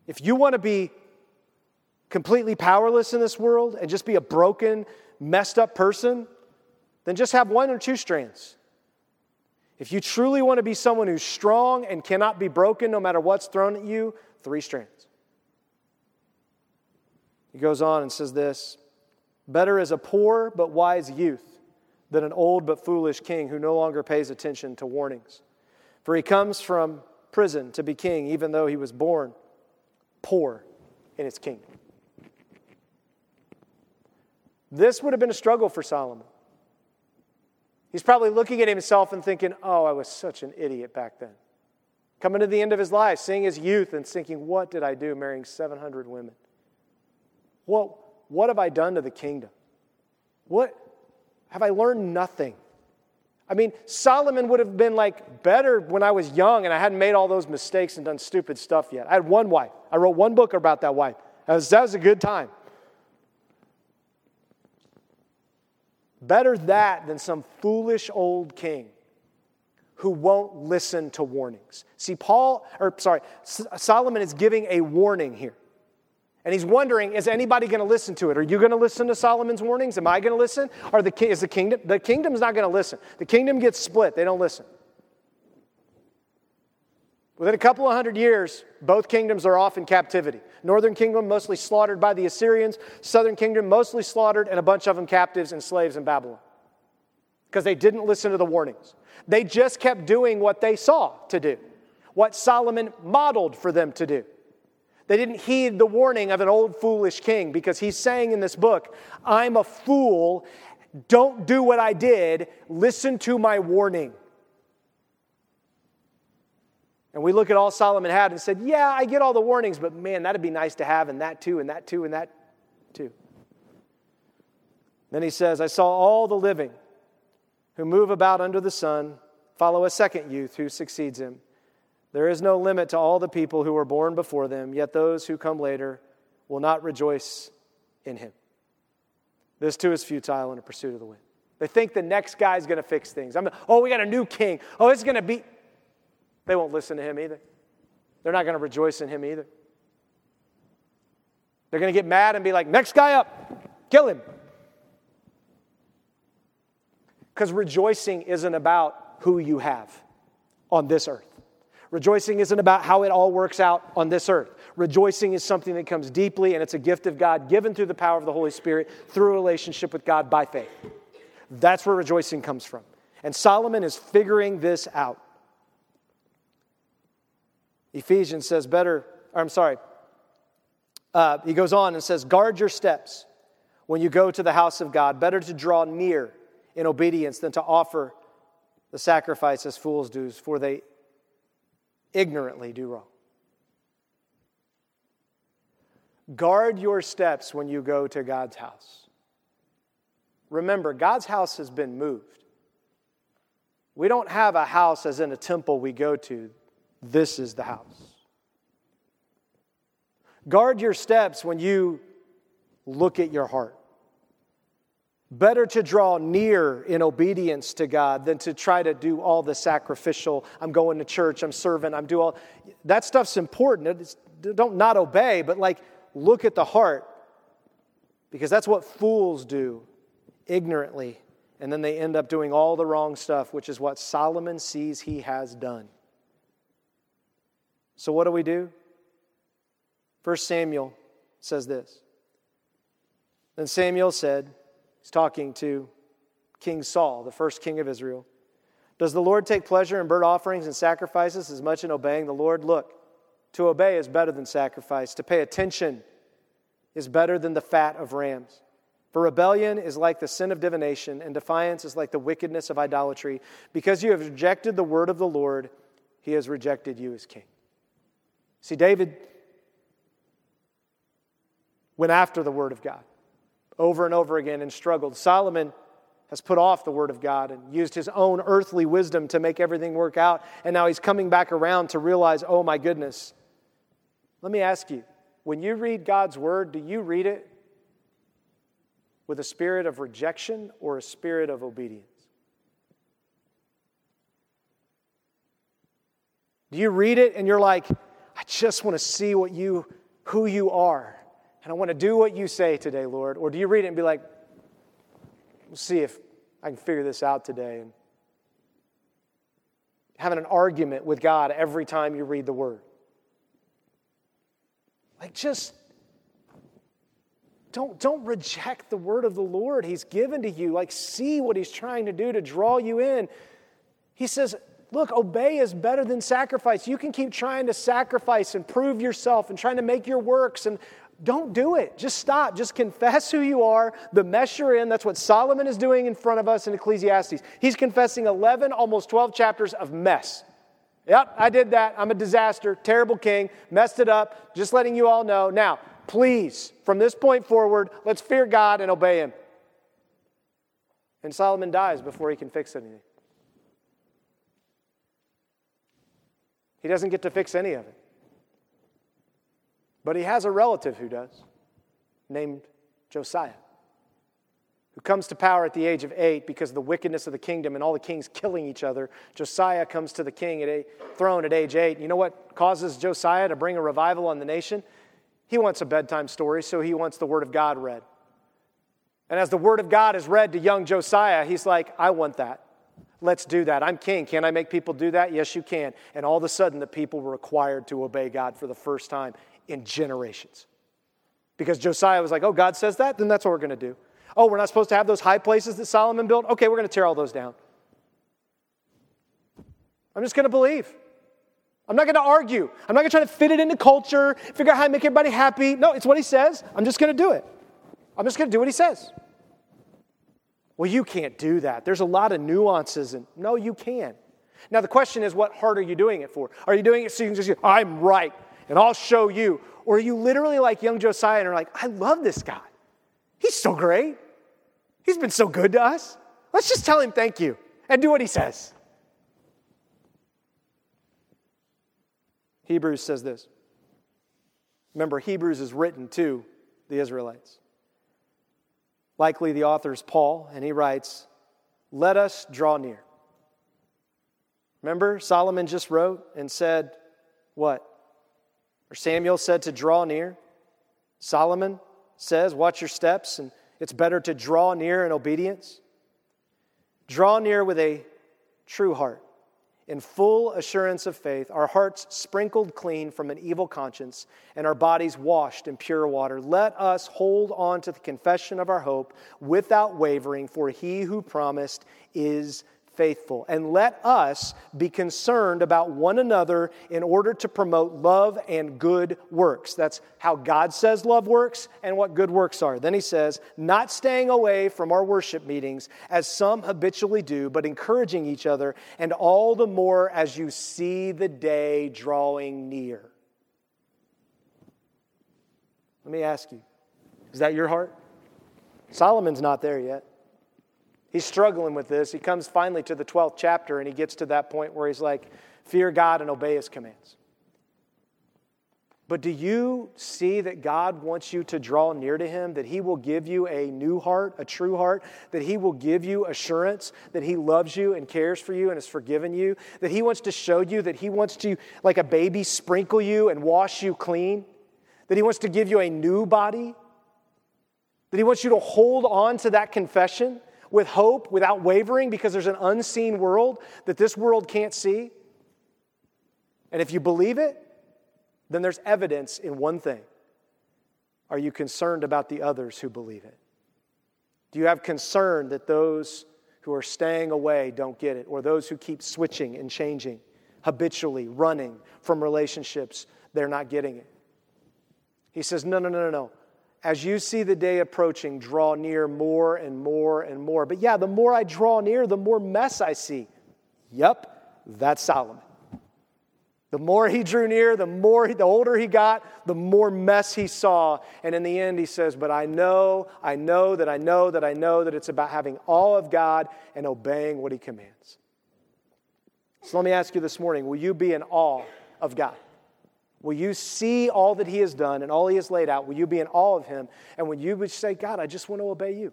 If you want to be completely powerless in this world and just be a broken, messed up person, then just have one or two strands. If you truly want to be someone who's strong and cannot be broken no matter what's thrown at you, three strands. He goes on and says this Better is a poor but wise youth than an old but foolish king who no longer pays attention to warnings. For he comes from prison to be king, even though he was born poor in his kingdom. This would have been a struggle for Solomon. He's probably looking at himself and thinking, oh, I was such an idiot back then. Coming to the end of his life, seeing his youth and thinking, what did I do marrying 700 women? What, what have I done to the kingdom? What have I learned nothing? I mean, Solomon would have been like better when I was young and I hadn't made all those mistakes and done stupid stuff yet. I had one wife. I wrote one book about that wife. That was, that was a good time. Better that than some foolish old king who won't listen to warnings. See, Paul, or sorry, Solomon is giving a warning here. And he's wondering, is anybody going to listen to it? Are you going to listen to Solomon's warnings? Am I going to listen? Or the, is the kingdom? The kingdom's not going to listen. The kingdom gets split. They don't listen. Within a couple of hundred years, both kingdoms are off in captivity. Northern kingdom mostly slaughtered by the Assyrians, southern kingdom mostly slaughtered, and a bunch of them captives and slaves in Babylon. Because they didn't listen to the warnings. They just kept doing what they saw to do, what Solomon modeled for them to do. They didn't heed the warning of an old foolish king because he's saying in this book, I'm a fool. Don't do what I did. Listen to my warning. And we look at all Solomon had and said, Yeah, I get all the warnings, but man, that'd be nice to have, and that too, and that too, and that too. Then he says, I saw all the living who move about under the sun follow a second youth who succeeds him. There is no limit to all the people who were born before them, yet those who come later will not rejoice in him. This too is futile in a pursuit of the wind. They think the next guy's going to fix things. I'm, oh, we got a new king. Oh, it's going to be. They won't listen to him either. They're not going to rejoice in him either. They're going to get mad and be like, next guy up, kill him. Because rejoicing isn't about who you have on this earth. Rejoicing isn't about how it all works out on this earth. Rejoicing is something that comes deeply, and it's a gift of God given through the power of the Holy Spirit through a relationship with God by faith. That's where rejoicing comes from. And Solomon is figuring this out. Ephesians says, better, I'm sorry. Uh, he goes on and says, guard your steps when you go to the house of God. Better to draw near in obedience than to offer the sacrifice as fools do, for they ignorantly do wrong. Guard your steps when you go to God's house. Remember, God's house has been moved. We don't have a house as in a temple we go to. This is the house. Guard your steps when you look at your heart. Better to draw near in obedience to God than to try to do all the sacrificial. I'm going to church, I'm serving, I'm doing all that stuff's important. It's, don't not obey, but like look at the heart because that's what fools do ignorantly. And then they end up doing all the wrong stuff, which is what Solomon sees he has done. So, what do we do? First Samuel says this. Then Samuel said, He's talking to King Saul, the first king of Israel. Does the Lord take pleasure in burnt offerings and sacrifices as much in obeying the Lord? Look, to obey is better than sacrifice. To pay attention is better than the fat of rams. For rebellion is like the sin of divination, and defiance is like the wickedness of idolatry. Because you have rejected the word of the Lord, he has rejected you as king. See, David went after the word of God over and over again and struggled. Solomon has put off the word of God and used his own earthly wisdom to make everything work out. And now he's coming back around to realize, oh my goodness. Let me ask you when you read God's word, do you read it with a spirit of rejection or a spirit of obedience? Do you read it and you're like, I just want to see what you who you are. And I want to do what you say today, Lord? Or do you read it and be like, we'll see if I can figure this out today? And having an argument with God every time you read the word. Like, just don't, don't reject the word of the Lord He's given to you. Like, see what He's trying to do to draw you in. He says, Look, obey is better than sacrifice. You can keep trying to sacrifice and prove yourself and trying to make your works and don't do it. Just stop. Just confess who you are, the mess you're in. That's what Solomon is doing in front of us in Ecclesiastes. He's confessing 11, almost 12 chapters of mess. Yep, I did that. I'm a disaster, terrible king, messed it up. Just letting you all know. Now, please, from this point forward, let's fear God and obey him. And Solomon dies before he can fix anything. He doesn't get to fix any of it. But he has a relative who does, named Josiah, who comes to power at the age of eight because of the wickedness of the kingdom and all the kings killing each other. Josiah comes to the king at a throne at age eight. You know what causes Josiah to bring a revival on the nation? He wants a bedtime story, so he wants the word of God read. And as the word of God is read to young Josiah, he's like, I want that. Let's do that. I'm king. Can I make people do that? Yes, you can. And all of a sudden, the people were required to obey God for the first time in generations. Because Josiah was like, oh, God says that? Then that's what we're going to do. Oh, we're not supposed to have those high places that Solomon built? Okay, we're going to tear all those down. I'm just going to believe. I'm not going to argue. I'm not going to try to fit it into culture, figure out how to make everybody happy. No, it's what he says. I'm just going to do it. I'm just going to do what he says. Well, you can't do that. There's a lot of nuances, and no, you can. Now, the question is, what heart are you doing it for? Are you doing it so you can just, I'm right, and I'll show you? Or are you literally like young Josiah and are like, I love this guy. He's so great. He's been so good to us. Let's just tell him thank you and do what he says. Hebrews says this. Remember, Hebrews is written to the Israelites. Likely the author is Paul, and he writes, Let us draw near. Remember, Solomon just wrote and said, What? Or Samuel said to draw near. Solomon says, Watch your steps, and it's better to draw near in obedience. Draw near with a true heart, in full assurance of faith, our hearts sprinkled clean from an evil conscience, and our bodies washed in pure water. Let us hold on to the confession of our hope without wavering, for he who promised is faithful. And let us be concerned about one another in order to promote love and good works. That's how God says love works and what good works are. Then he says, not staying away from our worship meetings as some habitually do, but encouraging each other, and all the more as you see the day drawing near. Let me ask you, is that your heart? Solomon's not there yet. He's struggling with this. He comes finally to the 12th chapter and he gets to that point where he's like, Fear God and obey his commands. But do you see that God wants you to draw near to Him, that He will give you a new heart, a true heart, that He will give you assurance that He loves you and cares for you and has forgiven you, that He wants to show you that He wants to, like a baby, sprinkle you and wash you clean, that He wants to give you a new body, that He wants you to hold on to that confession, with hope without wavering because there's an unseen world that this world can't see? And if you believe it, then there's evidence in one thing. Are you concerned about the others who believe it? Do you have concern that those who are staying away don't get it, or those who keep switching and changing, habitually running from relationships, they're not getting it? He says, No, no, no, no, no as you see the day approaching, draw near more and more and more. But yeah, the more I draw near, the more mess I see. Yep, that's Solomon. The more he drew near, the more the older he got, the more mess he saw. And in the end, he says, But I know, I know that I know that I know that it's about having all of God and obeying what he commands. So let me ask you this morning will you be in awe of God? Will you see all that He has done and all He has laid out? Will you be in awe of Him? And when you would say, God, I just want to obey you.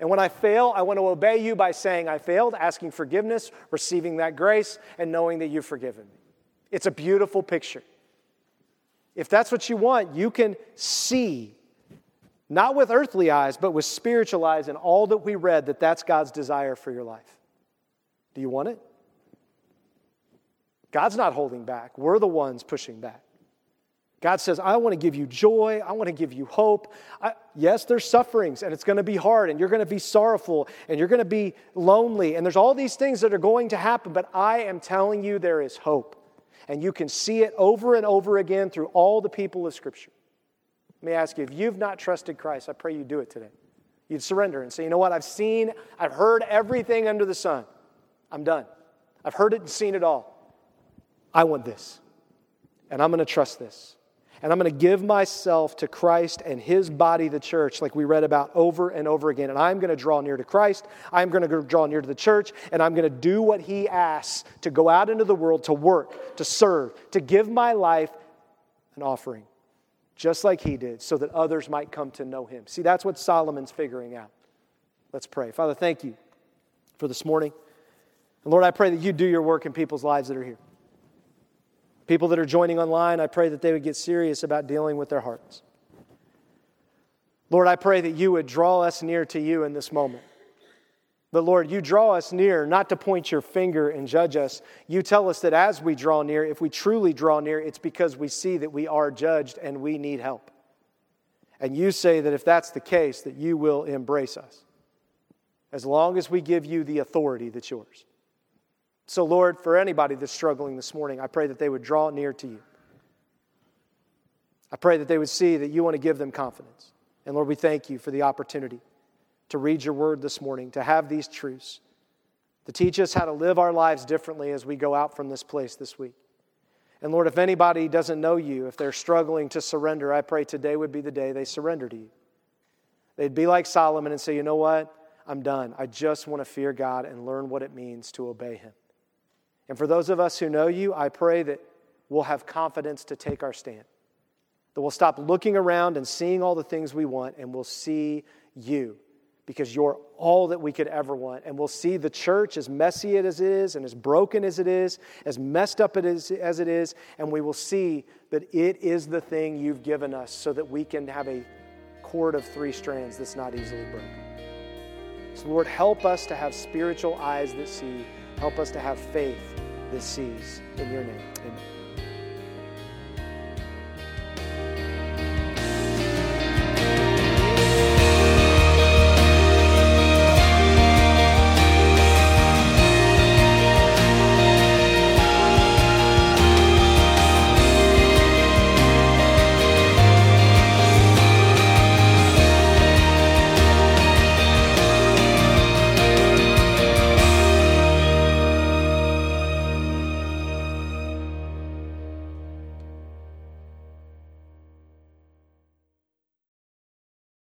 And when I fail, I want to obey you by saying I failed, asking forgiveness, receiving that grace, and knowing that you've forgiven me. It's a beautiful picture. If that's what you want, you can see, not with earthly eyes, but with spiritual eyes, and all that we read, that that's God's desire for your life. Do you want it? God's not holding back. We're the ones pushing back. God says, I want to give you joy. I want to give you hope. I, yes, there's sufferings and it's going to be hard and you're going to be sorrowful and you're going to be lonely and there's all these things that are going to happen, but I am telling you there is hope. And you can see it over and over again through all the people of Scripture. Let me ask you if you've not trusted Christ, I pray you do it today. You'd surrender and say, you know what? I've seen, I've heard everything under the sun. I'm done. I've heard it and seen it all. I want this. And I'm going to trust this. And I'm going to give myself to Christ and his body, the church, like we read about over and over again. And I'm going to draw near to Christ. I'm going to draw near to the church. And I'm going to do what he asks to go out into the world, to work, to serve, to give my life an offering, just like he did, so that others might come to know him. See, that's what Solomon's figuring out. Let's pray. Father, thank you for this morning. And Lord, I pray that you do your work in people's lives that are here. People that are joining online, I pray that they would get serious about dealing with their hearts. Lord, I pray that you would draw us near to you in this moment. But Lord, you draw us near not to point your finger and judge us. You tell us that as we draw near, if we truly draw near, it's because we see that we are judged and we need help. And you say that if that's the case, that you will embrace us as long as we give you the authority that's yours. So, Lord, for anybody that's struggling this morning, I pray that they would draw near to you. I pray that they would see that you want to give them confidence. And Lord, we thank you for the opportunity to read your word this morning, to have these truths, to teach us how to live our lives differently as we go out from this place this week. And Lord, if anybody doesn't know you, if they're struggling to surrender, I pray today would be the day they surrender to you. They'd be like Solomon and say, you know what? I'm done. I just want to fear God and learn what it means to obey Him. And for those of us who know you, I pray that we'll have confidence to take our stand. That we'll stop looking around and seeing all the things we want and we'll see you because you're all that we could ever want. And we'll see the church as messy as it is and as broken as it is, as messed up as it is, and we will see that it is the thing you've given us so that we can have a cord of three strands that's not easily broken. So, Lord, help us to have spiritual eyes that see. Help us to have faith that sees. In your name, amen.